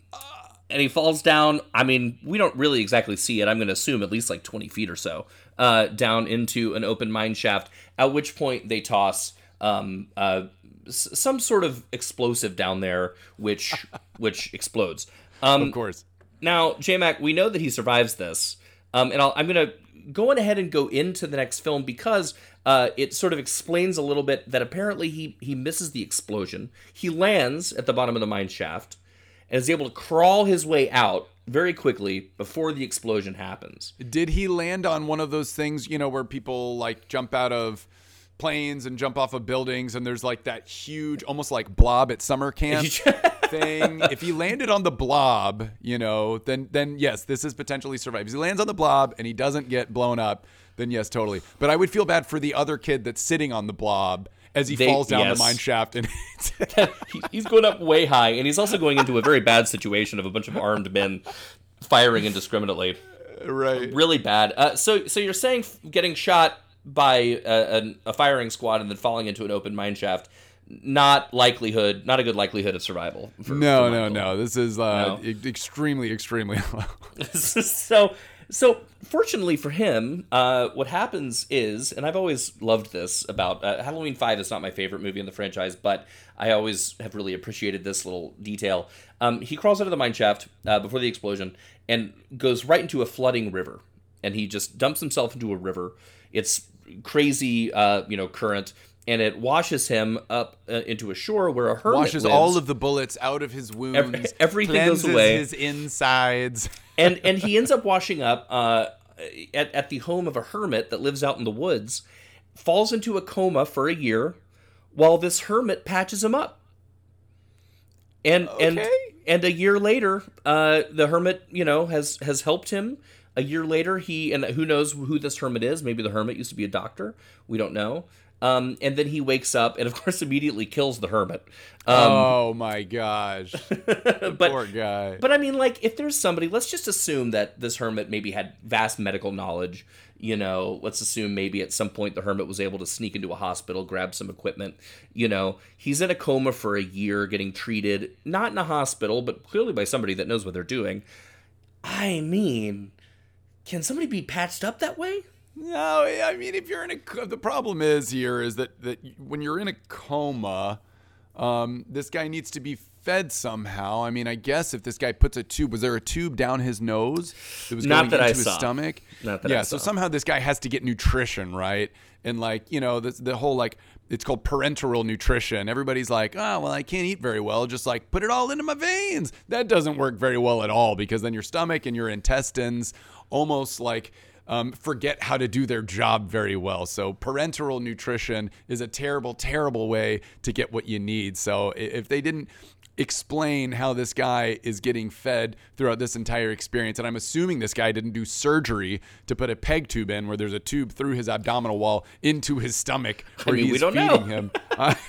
[SPEAKER 1] and he falls down. I mean, we don't really exactly see it. I'm going to assume at least like 20 feet or so uh, down into an open mine shaft. At which point they toss um, uh, s- some sort of explosive down there, which *laughs* which explodes. Um,
[SPEAKER 2] of course.
[SPEAKER 1] now, J Mack, we know that he survives this, um, and I'll, I'm going to go on ahead and go into the next film because uh, it sort of explains a little bit that apparently he he misses the explosion. He lands at the bottom of the mine shaft and is able to crawl his way out very quickly before the explosion happens.
[SPEAKER 2] Did he land on one of those things, you know, where people like jump out of planes and jump off of buildings and there's like that huge almost like blob at summer camp *laughs* thing. If he landed on the blob, you know, then then yes, this is potentially survive. If he lands on the blob and he doesn't get blown up, then yes, totally. But I would feel bad for the other kid that's sitting on the blob as he
[SPEAKER 1] They-
[SPEAKER 2] falls down
[SPEAKER 1] yes.
[SPEAKER 2] the mine shaft and *laughs*
[SPEAKER 1] He- he's going up way high, and he's also going into a very bad situation of a bunch of armed men firing indiscriminately.
[SPEAKER 2] right.
[SPEAKER 1] really bad. Uh, so, so you're saying getting shot by a, a, a firing squad and then falling into an open mine shaft, not likelihood, not a good likelihood of survival. For,
[SPEAKER 2] No,
[SPEAKER 1] for
[SPEAKER 2] no, no. This is uh,
[SPEAKER 1] No?
[SPEAKER 2] extremely, extremely *laughs* low. *laughs*
[SPEAKER 1] so, so fortunately for him, uh, what happens is, and I've always loved this about uh, Halloween Five is not my favorite movie in the franchise, but I always have really appreciated this little detail. Um, he crawls out of the mine shaft uh, before the explosion and goes right into a flooding river, and he just dumps himself into a river. It's crazy, uh, you know, current. And it washes him up uh, into a shore where a hermit
[SPEAKER 2] Washes
[SPEAKER 1] lives.
[SPEAKER 2] all of the bullets out of his wounds. *laughs*
[SPEAKER 1] everything goes away.
[SPEAKER 2] His insides. *laughs*
[SPEAKER 1] and and he ends up washing up uh, at at the home of a hermit that lives out in the woods, falls into a coma for a year, while this hermit patches him up. And and and a year later, uh, the hermit you know has has helped him. A year later, he and who knows who this hermit is? Maybe the hermit used to be a doctor. We don't know. Um, and then he wakes up and, of *laughs* course, immediately kills the hermit. Um,
[SPEAKER 2] oh my gosh. *laughs*
[SPEAKER 1] but
[SPEAKER 2] Poor guy.
[SPEAKER 1] but I mean, like, if there's somebody, let's just assume that this hermit maybe had vast medical knowledge. You know, let's assume maybe at some point the hermit was able to sneak into a hospital, grab some equipment. You know, he's in a coma for a year getting treated, not in a hospital, but clearly by somebody that knows what they're doing. I mean, can somebody be patched up that way?
[SPEAKER 2] No, I mean, if you're in a, the problem is here is that that when you're in a coma, um, this guy needs to be fed somehow. I mean, I guess if this guy puts a tube, was there a tube down his nose that was
[SPEAKER 1] Not
[SPEAKER 2] going
[SPEAKER 1] that I
[SPEAKER 2] his
[SPEAKER 1] saw.
[SPEAKER 2] stomach?
[SPEAKER 1] Not that
[SPEAKER 2] yeah.
[SPEAKER 1] I
[SPEAKER 2] so
[SPEAKER 1] saw.
[SPEAKER 2] somehow this guy has to get nutrition, right? And like you know, the the whole like it's called parenteral nutrition. Everybody's like, oh well, I can't eat very well. Just like put it all into my veins. That doesn't work very well at all because then your stomach and your intestines almost like um, forget how to do their job very well. So parenteral nutrition is a terrible, terrible way to get what you need. So if they didn't explain how this guy is getting fed throughout this entire experience, and I'm assuming this guy didn't do surgery to put a peg tube in where there's a tube through his abdominal wall into his stomach where
[SPEAKER 1] mean,
[SPEAKER 2] he's feeding
[SPEAKER 1] know.
[SPEAKER 2] him. Uh, *laughs*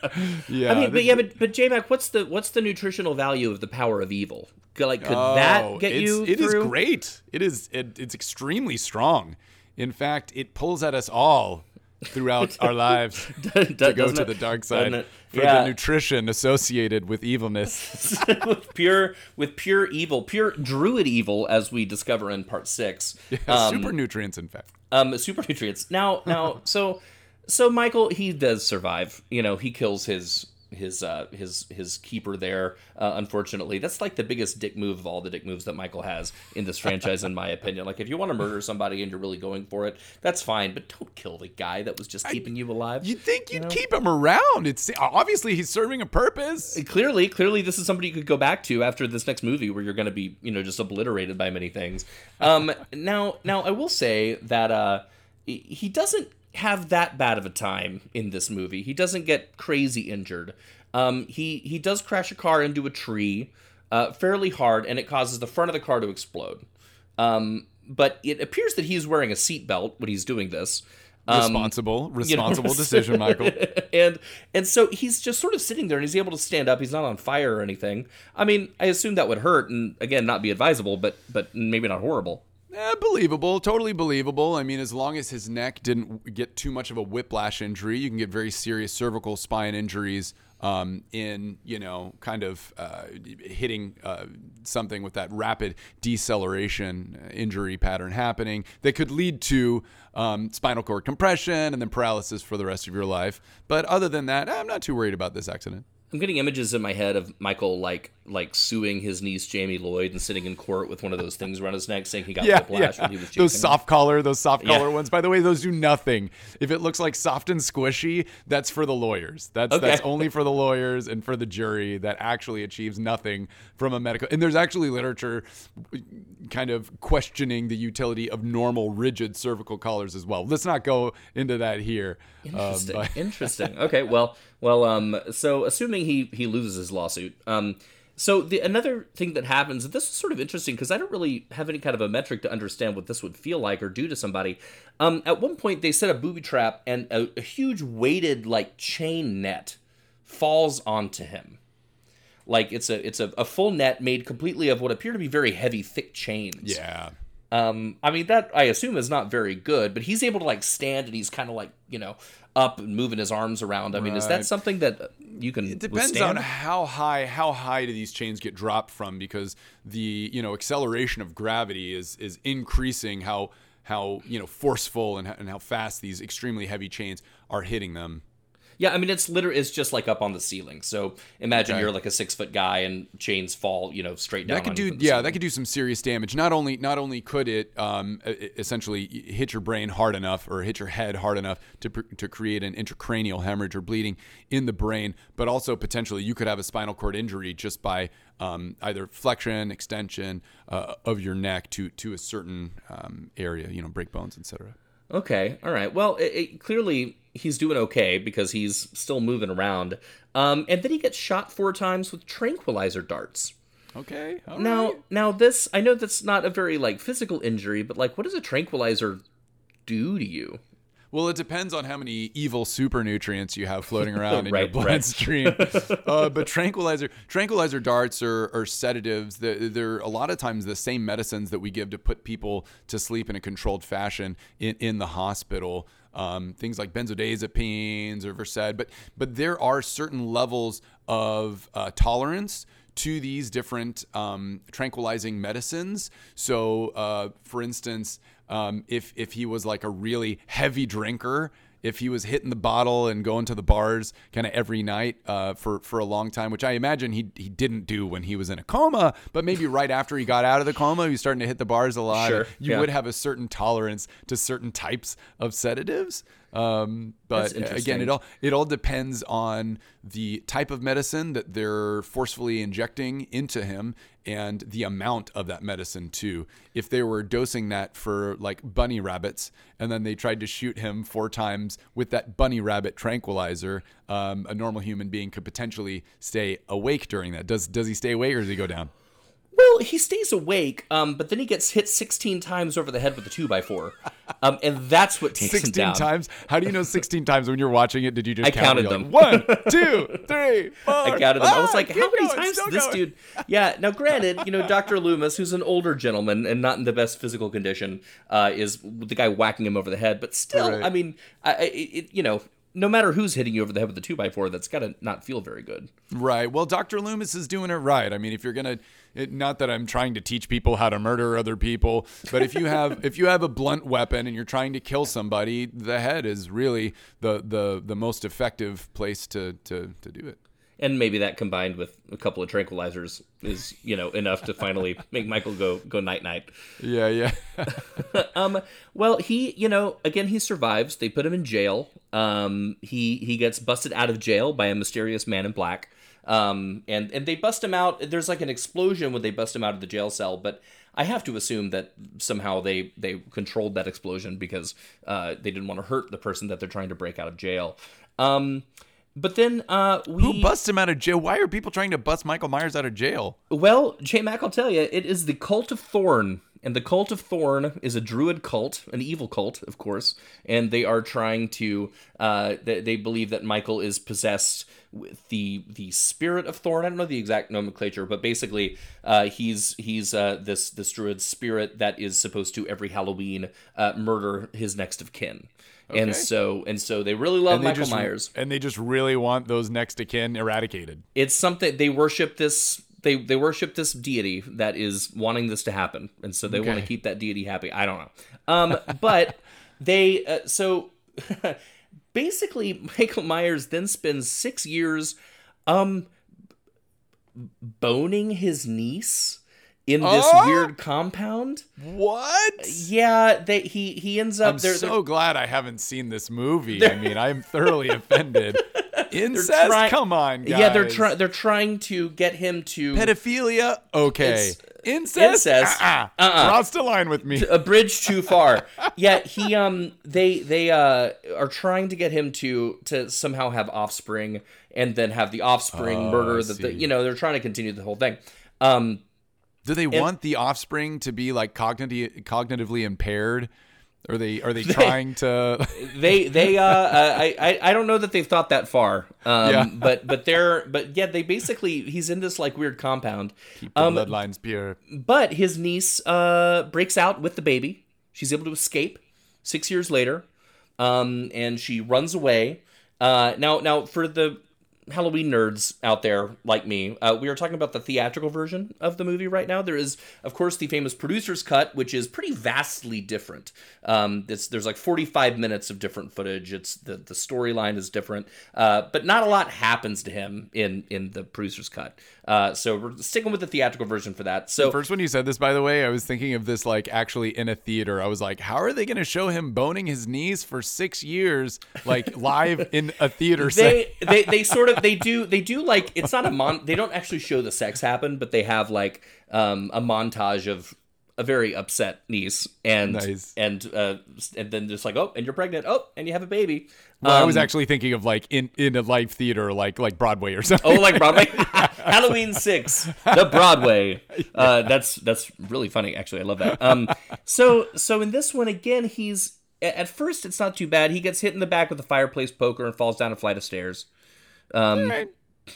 [SPEAKER 2] *laughs* yeah,
[SPEAKER 1] I mean, but yeah, but but J Mack, what's the what's the nutritional value of the power of evil? Like, could
[SPEAKER 2] Oh,
[SPEAKER 1] that get you
[SPEAKER 2] It is
[SPEAKER 1] through?
[SPEAKER 2] great. It is. It, it's extremely strong. In fact, it pulls at us all throughout our lives *laughs*
[SPEAKER 1] to
[SPEAKER 2] go to the dark side for
[SPEAKER 1] yeah.
[SPEAKER 2] the nutrition associated with evilness. *laughs*
[SPEAKER 1] with pure with pure evil, pure druid evil, as we discover in part six. *laughs* Um,
[SPEAKER 2] Super nutrients, in fact.
[SPEAKER 1] um super nutrients now now so so michael he does survive you know he kills his his uh his his keeper there uh, unfortunately that's like the biggest dick move of all the dick moves that michael has in this franchise in my opinion like if you want to murder somebody and you're really going for it that's fine but don't kill the guy that was just keeping you alive
[SPEAKER 2] You'd think you'd keep him around. It's obviously he's serving a purpose.
[SPEAKER 1] clearly clearly this is somebody you could go back to after this next movie where you're going to be you know just obliterated by many things um *laughs* now now i will say that uh he doesn't have that bad of a time in this movie he doesn't get crazy injured um he he does crash a car into a tree uh fairly hard and it causes the front of the car to explode um but it appears that he's wearing a seatbelt when he's doing this Um,
[SPEAKER 2] Responsible,
[SPEAKER 1] you know,
[SPEAKER 2] responsible *laughs* decision, Michael. *laughs*
[SPEAKER 1] and and so he's just sort of sitting there and he's able to stand up. He's not on fire or anything. I mean, I assume that would hurt and again not be advisable, but but maybe not horrible.
[SPEAKER 2] Eh, believable, totally believable. I mean, as long as his neck didn't get too much of a whiplash injury, you can get very serious cervical spine injuries um, in, you know, kind of uh, hitting uh, something with that rapid deceleration uh, injury pattern happening that could lead to um, spinal cord compression and then paralysis for the rest of your life. But other than that, I'm not too worried about this accident.
[SPEAKER 1] I'm getting images in my head of Michael like like suing his niece Jamie Lloyd and sitting in court with one of those things around his neck saying he got
[SPEAKER 2] yeah,
[SPEAKER 1] whiplash
[SPEAKER 2] yeah.
[SPEAKER 1] when he was
[SPEAKER 2] those soft collar, those soft
[SPEAKER 1] Yeah.
[SPEAKER 2] collar ones. By the way, those do nothing. If it looks like soft and squishy, that's for the lawyers. That's
[SPEAKER 1] Okay.
[SPEAKER 2] that's only for the lawyers and for the jury. That actually achieves nothing from a medical. And there's actually literature, kind of questioning the utility of normal rigid cervical collars as well. Let's not go into that here. Um,
[SPEAKER 1] Interesting.
[SPEAKER 2] but- *laughs*
[SPEAKER 1] Interesting. Okay. Well. Well. Um. So, assuming he he loses his lawsuit. Um. So the another thing that happens, and this is sort of interesting because I don't really have any kind of a metric to understand what this would feel like or do to somebody. Um. At one point, they set a booby trap, and a, a huge weighted like chain net falls onto him. Like it's a it's a, a full net made completely of what appear to be very heavy, thick chains.
[SPEAKER 2] yeah.
[SPEAKER 1] Um, I mean that I assume is not very good, but he's able to like stand and he's kind of like you know up and moving his arms around. I mean, is that something that you can?
[SPEAKER 2] It depends on how high how high do these chains get dropped from because the you know acceleration of gravity is is increasing how how you know forceful and, and how fast these extremely heavy chains are hitting them.
[SPEAKER 1] Yeah, I mean it's literally it's just like up on the ceiling. So imagine
[SPEAKER 2] Okay.
[SPEAKER 1] you're like a six foot guy and chains fall you know straight down.
[SPEAKER 2] That could do yeah
[SPEAKER 1] ceiling.
[SPEAKER 2] that could do some serious damage. Not only not only could it um, essentially hit your brain hard enough or hit your head hard enough to pr- to create an intracranial hemorrhage or bleeding in the brain, but also potentially you could have a spinal cord injury just by um, either flexion, extension uh, of your neck to to a certain um, area, you know, break bones, etc.
[SPEAKER 1] Okay, all right. Well, it, it, clearly he's doing okay because he's still moving around. Um, and then he gets shot four times with tranquilizer darts.
[SPEAKER 2] Okay. all
[SPEAKER 1] Now,
[SPEAKER 2] right.
[SPEAKER 1] now this I know that's not a very like physical injury, but like, what does a tranquilizer do to you?
[SPEAKER 2] Well, it depends on how many evil super nutrients you have floating *laughs* around in
[SPEAKER 1] Right,
[SPEAKER 2] your
[SPEAKER 1] right.
[SPEAKER 2] bloodstream. *laughs* uh, but tranquilizer tranquilizer darts are, are sedatives. They're, they're a lot of times the same medicines that we give to put people to sleep in a controlled fashion in, in the hospital. Um, things like benzodiazepines or Versed, but but there are certain levels of uh, tolerance to these different um, tranquilizing medicines. So, uh, for instance, um, if if he was like a really heavy drinker, if he was hitting the bottle and going to the bars kind of every night uh, for for a long time, which I imagine he he didn't do when he was in a coma, but maybe right after he got out of the coma, he was starting to hit the bars a lot.
[SPEAKER 1] Sure,
[SPEAKER 2] You
[SPEAKER 1] yeah.
[SPEAKER 2] would have a certain tolerance to certain types of sedatives. Um, but again, it all it all depends on the type of medicine that they're forcefully injecting into him and the amount of that medicine too. If they were dosing that for like bunny rabbits and then they tried to shoot him four times with that bunny rabbit tranquilizer, um, a normal human being could potentially stay awake during that. Does does he stay awake or does he go down?
[SPEAKER 1] Well, he stays awake, um, but then he gets hit 16 times over the head with a two by four, *laughs* um, and that's what takes him
[SPEAKER 2] 16
[SPEAKER 1] down.
[SPEAKER 2] times? How do you know 16 times when you're watching it? Did you just
[SPEAKER 1] I
[SPEAKER 2] count
[SPEAKER 1] counted them.
[SPEAKER 2] Like, One, *laughs* two, three, four.
[SPEAKER 1] I counted them. I was
[SPEAKER 2] Ah,
[SPEAKER 1] like, how many
[SPEAKER 2] going,
[SPEAKER 1] times does this
[SPEAKER 2] going.
[SPEAKER 1] dude? *laughs* Yeah. Now, granted, you know, Dr. Loomis, who's an older gentleman and not in the best physical condition, uh, is the guy whacking him over the head. But still,
[SPEAKER 2] Right.
[SPEAKER 1] I mean, I, it, you know, no matter who's hitting you over the head with a two by four, that's got to not feel very good.
[SPEAKER 2] Right. Well, Dr. Loomis is doing it right. I mean, if you're gonna, it, not that I'm trying to teach people how to murder other people, but if you have if you have a blunt weapon and you're trying to kill somebody, the head is really the the the most effective place to to to do it.
[SPEAKER 1] And maybe that combined with a couple of tranquilizers is, you know, enough to finally make Michael go go night night.
[SPEAKER 2] Yeah, yeah. *laughs*
[SPEAKER 1] Um, well, he, you know, again, he survives. They put him in jail. Um, he he gets busted out of jail by a mysterious man in black. Um, and and they bust him out. There's like an explosion when they bust him out of the jail cell, but I have to assume that somehow they they controlled that explosion because uh, they didn't want to hurt the person that they're trying to break out of jail. Um, but then uh, we
[SPEAKER 2] Who busts him out of jail? Why are people trying to bust Michael Myers out of jail?
[SPEAKER 1] Well, J Mack, I'll tell you, it is the cult of Thorn. And the cult of Thorn is a druid cult, an evil cult, of course. And they are trying to, uh, they, they believe that Michael is possessed with the the spirit of Thorn. I don't know the exact nomenclature, but basically, uh, he's he's uh, this this druid spirit that is supposed to every Halloween uh, murder his next of kin. And so and so they really love
[SPEAKER 2] And they
[SPEAKER 1] Michael
[SPEAKER 2] just
[SPEAKER 1] Myers
[SPEAKER 2] and they just really want those next of kin eradicated.
[SPEAKER 1] it's something they worship this they they worship this deity that is wanting this to happen and so they want to keep that deity happy i don't know um but *laughs* they uh, so *laughs* basically michael myers then spends six years um boning his niece in this
[SPEAKER 2] Oh!
[SPEAKER 1] weird compound
[SPEAKER 2] What?
[SPEAKER 1] yeah they he he ends up
[SPEAKER 2] I'm
[SPEAKER 1] they're,
[SPEAKER 2] so glad I haven't seen this movie. I mean, I'm thoroughly offended. *laughs* Incest?
[SPEAKER 1] try-
[SPEAKER 2] Come on, guys.
[SPEAKER 1] yeah they're trying they're trying to get him to
[SPEAKER 2] Pedophilia? Okay.
[SPEAKER 1] It's-
[SPEAKER 2] Incest?
[SPEAKER 1] incest?
[SPEAKER 2] Uh-uh.
[SPEAKER 1] Uh-uh.
[SPEAKER 2] Cross the line with me.
[SPEAKER 1] a bridge too far. *laughs* yeah, he um they they uh are trying to get him to to somehow have offspring and then have the offspring
[SPEAKER 2] Oh,
[SPEAKER 1] murder that the, you know they're trying to continue the whole thing. Um
[SPEAKER 2] Do they want the offspring to be like cogniti- cognitively impaired? Are they are they *laughs* trying to *laughs*
[SPEAKER 1] they they uh I, I I don't know that they've thought that far. Um
[SPEAKER 2] Yeah. *laughs*
[SPEAKER 1] but but they're but yeah, they basically he's in this like weird compound.
[SPEAKER 2] keep the
[SPEAKER 1] Um,
[SPEAKER 2] bloodlines pure?
[SPEAKER 1] But his niece uh, breaks out with the baby. She's able to escape six years later, um, and she runs away. Uh, now, now for the Halloween nerds out there like me, uh, we are talking about the theatrical version of the movie right now. There is, of course, the famous producer's cut, which is pretty vastly different. Um, there's like 45 minutes of different footage. It's the the storyline is different, uh, but not a lot happens to him in in the producer's cut. Uh, so we're sticking with the theatrical version for that. So
[SPEAKER 2] First, when you said this, by the way, I was thinking of this like actually in a theater. I was like, how are they going to show him boning his knees for six years, like live in a theater
[SPEAKER 1] they, *laughs* they they sort of they do they do like it's not a mon they don't actually show the sex happen but they have like um a montage of a very upset niece and
[SPEAKER 2] Nice.
[SPEAKER 1] and uh and then just like oh and you're pregnant oh and you have a baby
[SPEAKER 2] Well, I was
[SPEAKER 1] Um,
[SPEAKER 2] actually thinking of like in in a live theater, like like Broadway or something.
[SPEAKER 1] Oh, like Broadway, *laughs* Halloween Six, the Broadway. *laughs* Uh, that's that's really funny. Actually, I love that. Um, so so in this one again, he's at first it's not too bad. He gets hit in the back with a fireplace poker and falls down a flight of stairs. Um,
[SPEAKER 2] Alright.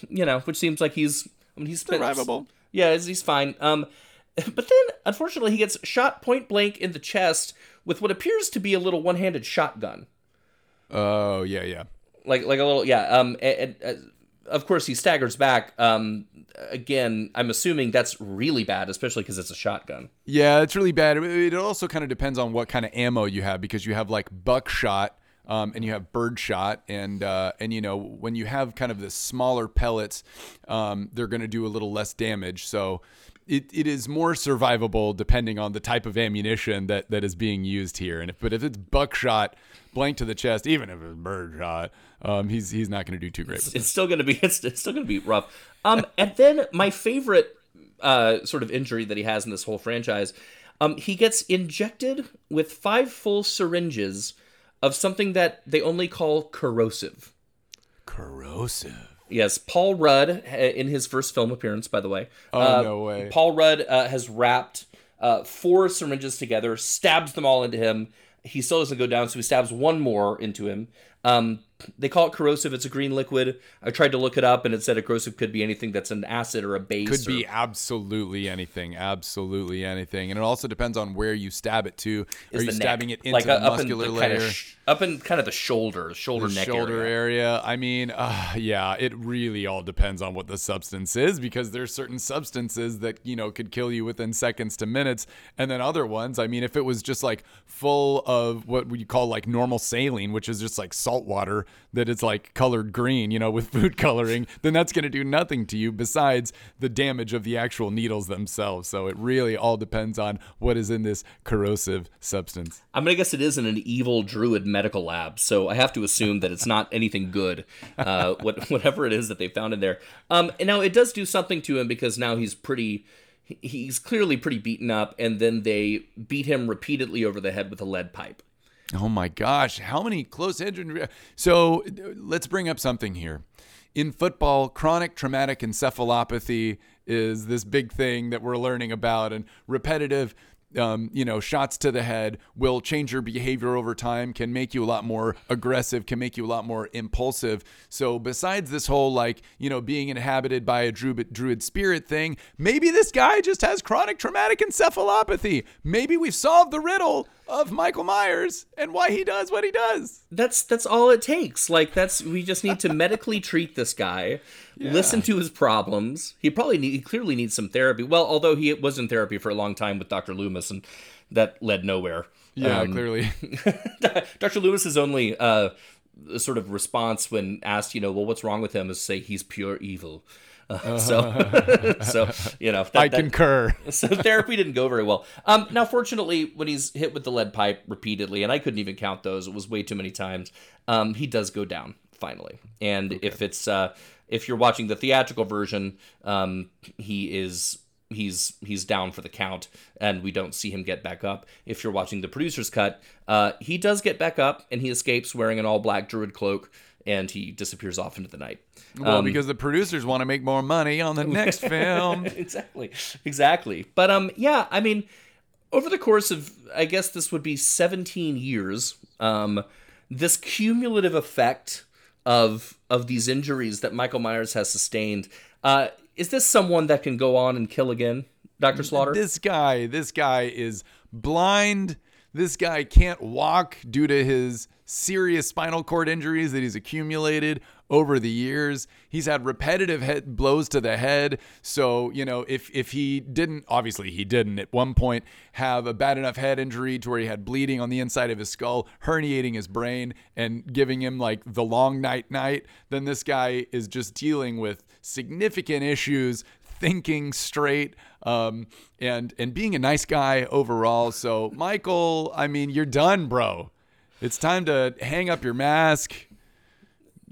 [SPEAKER 1] you know, which seems like he's I mean, he's
[SPEAKER 2] Survivable.
[SPEAKER 1] Yeah, he's he's fine. Um, *laughs* but then unfortunately he gets shot point blank in the chest with what appears to be a little one-handed shotgun
[SPEAKER 2] Oh yeah, yeah.
[SPEAKER 1] like like a little yeah um and, and, uh, of course he staggers back um again i'm assuming that's really bad especially because it's a shotgun
[SPEAKER 2] Yeah, it's really bad. It also kind of depends on what kind of ammo you have because you have like buckshot um, and you have birdshot, and uh, and you know when you have kind of the smaller pellets, um, they're going to do a little less damage. So it, it is more survivable depending on the type of ammunition that, that is being used here. And if, but if it's buckshot, blank to the chest, even if it's birdshot, um, he's he's not going to do too great with
[SPEAKER 1] it's still gonna be *laughs* it's, it's still gonna be rough um and then my favorite uh sort of injury that he has in this whole franchise um he gets injected with five full syringes of something that they only call corrosive
[SPEAKER 2] Corrosive.
[SPEAKER 1] Yes, Paul Rudd uh, in his first film appearance, by the way.
[SPEAKER 2] Oh,
[SPEAKER 1] uh,
[SPEAKER 2] no way.
[SPEAKER 1] Paul Rudd uh, has wrapped uh, four syringes together, stabs them all into him. He still doesn't go down, so he stabs one more into him. Um, they call it corrosive. It's a green liquid. I tried to look it up, and it said a corrosive could be anything that's an acid or a base.
[SPEAKER 2] Could be absolutely anything, absolutely anything, and it also depends on where you stab it to. Are you stabbing
[SPEAKER 1] neck.
[SPEAKER 2] it into
[SPEAKER 1] like
[SPEAKER 2] the
[SPEAKER 1] up
[SPEAKER 2] muscular
[SPEAKER 1] in the
[SPEAKER 2] layer?
[SPEAKER 1] Kind of sh- up in kind of the shoulder, shoulder
[SPEAKER 2] the
[SPEAKER 1] neck
[SPEAKER 2] shoulder
[SPEAKER 1] area.
[SPEAKER 2] area. I mean, uh, yeah, it really all depends on what the substance is because there's certain substances that you know could kill you within seconds to minutes, and then other ones. I mean, if it was just like full of what we call like normal saline, which is just like salt water that is like colored green, you know, with *laughs* food coloring, then that's going to do nothing to you besides the damage of the actual needles themselves. So it really all depends on what is in this corrosive substance.
[SPEAKER 1] I'm gonna guess it is in an evil druid medical lab, so I have to assume that it's not anything good. Uh, *laughs* what whatever it is that they found in there. Um, and now it does do something to him because now he's pretty. He's clearly pretty beaten up, and then they beat him repeatedly over the head with a lead pipe.
[SPEAKER 2] Oh my gosh, how many close injury? So let's bring up something here. In football, chronic traumatic encephalopathy is this big thing that we're learning about, and repetitive. Um, you know, shots to the head will change your behavior over time, can make you a lot more aggressive, can make you a lot more impulsive. So, besides this whole like, you know, being inhabited by a druid, druid spirit thing, maybe this guy just has chronic traumatic encephalopathy. Maybe we've solved the riddle of Michael Myers and why he does what he does.
[SPEAKER 1] That's that's all it takes. Like that's we just need to medically treat this guy, listen to his problems. He probably need, he clearly needs some therapy. Well, although he was in therapy for a long time with Dr. Loomis, and that led nowhere.
[SPEAKER 2] Yeah,
[SPEAKER 1] Um,
[SPEAKER 2] clearly. *laughs*
[SPEAKER 1] Dr. Loomis's only uh, sort of response when asked, you know, well, what's wrong with him, is say he's pure evil. Uh, *laughs* so, *laughs* so you know, that,
[SPEAKER 2] I
[SPEAKER 1] that-
[SPEAKER 2] concur.
[SPEAKER 1] so therapy didn't go very well. Um, now, fortunately, when he's hit with the lead pipe repeatedly, and I couldn't even count those, it was way too many times. Um, he does go down finally, and if it's uh, if you're watching the theatrical version, um, he is he's he's down for the count, and we don't see him get back up. If you're watching the producer's cut, uh, he does get back up, and he escapes wearing an all black druid cloak, and he disappears off into the night.
[SPEAKER 2] Well, because the producers want to make more money on the next *laughs* film. *laughs*
[SPEAKER 1] exactly exactly but um yeah i mean over the course of i guess this would be 17 years um this cumulative effect of of these injuries that michael myers has sustained. Uh is this someone that can go on and kill again dr slaughter?
[SPEAKER 2] This guy, this guy is blind. This guy can't walk due to his serious spinal cord injuries that he's accumulated over the years. He's had repetitive head blows to the head. So, you know, if if he didn't obviously he didn't at one point have a bad enough head injury to where he had bleeding on the inside of his skull, herniating his brain and giving him like the long night night, then this guy is just dealing with significant issues thinking straight um, and and being a nice guy overall. So Michael, I mean, you're done, bro. It's time to hang up your mask.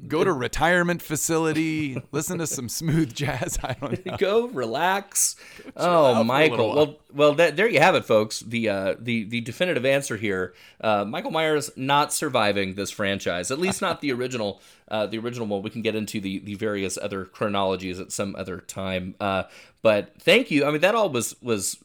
[SPEAKER 2] Go to retirement facility. listen to some smooth jazz. *laughs* I don't know.
[SPEAKER 1] go relax. Oh michael. well well that, there you have it folks. The uh the the definitive answer here uh michael myers not surviving this franchise at least not the *laughs* original uh the original one. We can get into the the various other chronologies at some other time. Uh but thank you. I mean that all was was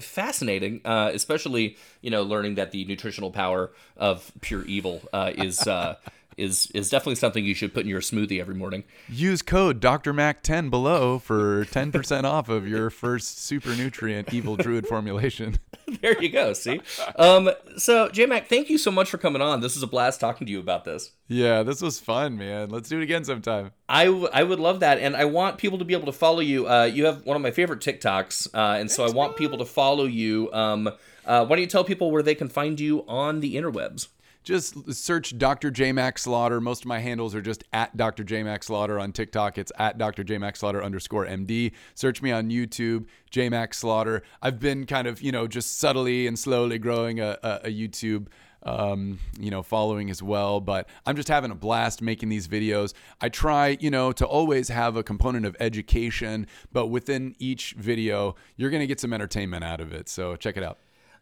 [SPEAKER 1] fascinating uh especially you know learning that the nutritional power of pure evil uh is uh is is definitely something you should put in your smoothie every morning
[SPEAKER 2] Use code Dr. Mack 10 below for 10% off of your first super nutrient evil druid formulation. *laughs*
[SPEAKER 1] there you go. See, um, so J Mack, thank you so much for coming on. This is a blast talking to you about this.
[SPEAKER 2] Yeah, this was fun, man. Let's do it again sometime.
[SPEAKER 1] I, w- I would love that, and I want people to be able to follow you. Uh, you have one of my favorite TikToks, uh, and so I want people to follow you. Um, uh, why don't you tell people where they can find you on the interwebs?
[SPEAKER 2] Just search Dr. J Mack Slaughter. Most of my handles are just at Dr. J Mack Slaughter on TikTok. It's at Dr. J Mack Slaughter underscore MD. Search me on YouTube, J Mack Slaughter. I've been kind of, you know, just subtly and slowly growing a, a, a YouTube um, you know, following as well. But I'm just having a blast making these videos. I try, you know, to always have a component of education, but within each video, you're going to get some entertainment out of it. So check it out.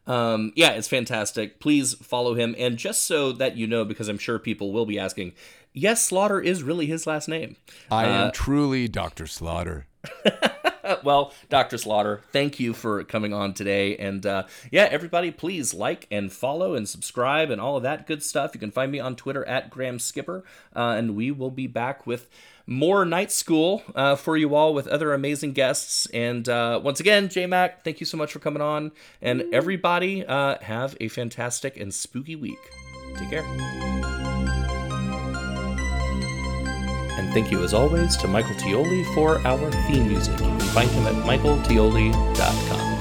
[SPEAKER 1] Um, yeah, it's fantastic. Please follow him. And just so that you know, because I'm sure people will be asking, yes, Slaughter is really his last name.
[SPEAKER 2] I am truly Dr. Slaughter. *laughs* *laughs*
[SPEAKER 1] well, Dr. Slaughter, thank you for coming on today. And uh, yeah, everybody, please like and follow and subscribe and all of that good stuff. You can find me on Twitter at Graham Skipper. Uh, and we will be back with more night school uh, for you all with other amazing guests. And uh, once again, J Mack, thank you so much for coming on. And everybody, uh, have a fantastic and spooky week. Take care. And thank you, as always, to Michael Tioli for our theme music. You can find him at michaeltioli.com.